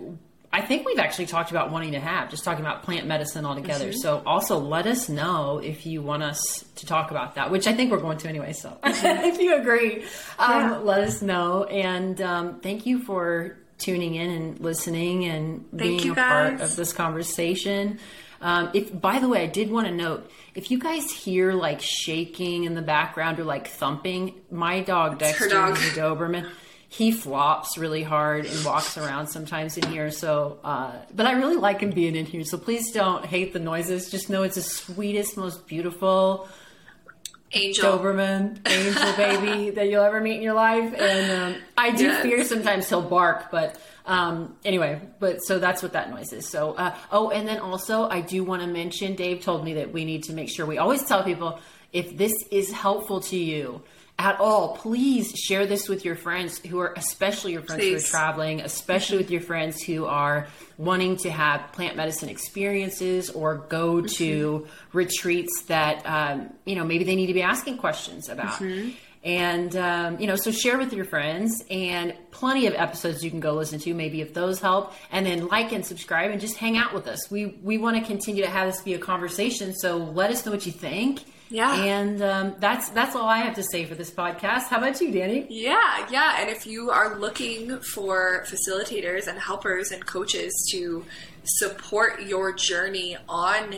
I think we've actually talked about wanting to have, just talking about plant medicine altogether. So also let us know if you want us to talk about that, which I think we're going to anyway. So if you agree, um, let us know. And um, thank you for tuning in and listening and being you, a part of this conversation. Um, if by the way, I did want to note if you guys hear like shaking in the background or like thumping, my dog Dexter, dog. who's a Doberman, he flops really hard and walks around sometimes in here. So, uh, but I really like him being in here. So please don't hate the noises. Just know it's the sweetest, most beautiful Angel. Doberman angel baby that you'll ever meet in your life. And um, I do Yes. fear sometimes he'll bark, but um, anyway, but so that's what that noise is. So, uh, oh, and then also I do want to mention Dave told me that we need to make sure we always tell people if this is helpful to you at all, please share this with your friends who are, especially your friends who are traveling, especially with your friends who are wanting to have plant medicine experiences or go to retreats that um, you know maybe they need to be asking questions about. And um, you know, so share with your friends, and plenty of episodes you can go listen to. Maybe if those help, and then like and subscribe, and just hang out with us. We we want to continue to have this be a conversation. So let us know what you think. Yeah. And um, that's that's all I have to say for this podcast. How about you, Dani? Yeah, yeah. And if you are looking for facilitators and helpers and coaches to support your journey on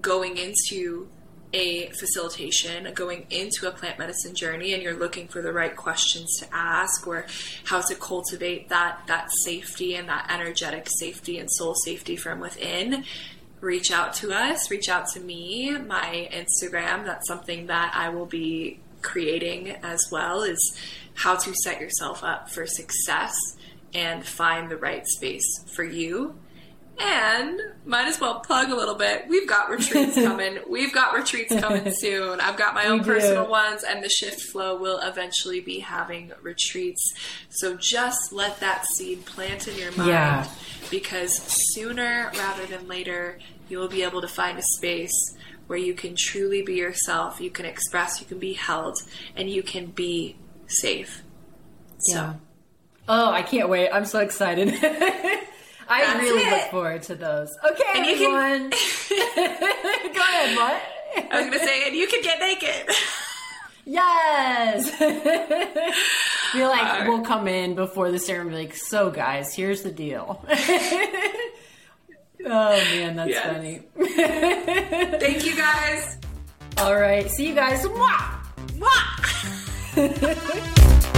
going into a facilitation, going into a plant medicine journey, and you're looking for the right questions to ask or how to cultivate that that safety and that energetic safety and soul safety from within, reach out to us, reach out to me, my Instagram. That's something that I will be creating as well is how to set yourself up for success and find the right space for you. And might as well plug a little bit. We've got retreats coming. We've got retreats coming soon. I've got my own personal ones, and the Shift Flow will eventually be having retreats. So just let that seed plant in your mind Yeah. because sooner rather than later, you will be able to find a space where you can truly be yourself, you can express, you can be held, and you can be safe. So, Yeah. Oh, I can't wait. I'm so excited. I That's really it. look forward to those. Okay, And you can- Go ahead, what? I was going to say, and you can get naked. Yes. We're like, right. we'll come in before the ceremony. Like, so guys, here's the deal. Oh man, that's Yes. funny. Thank you guys. All right, see you guys. Mwah! Mwah!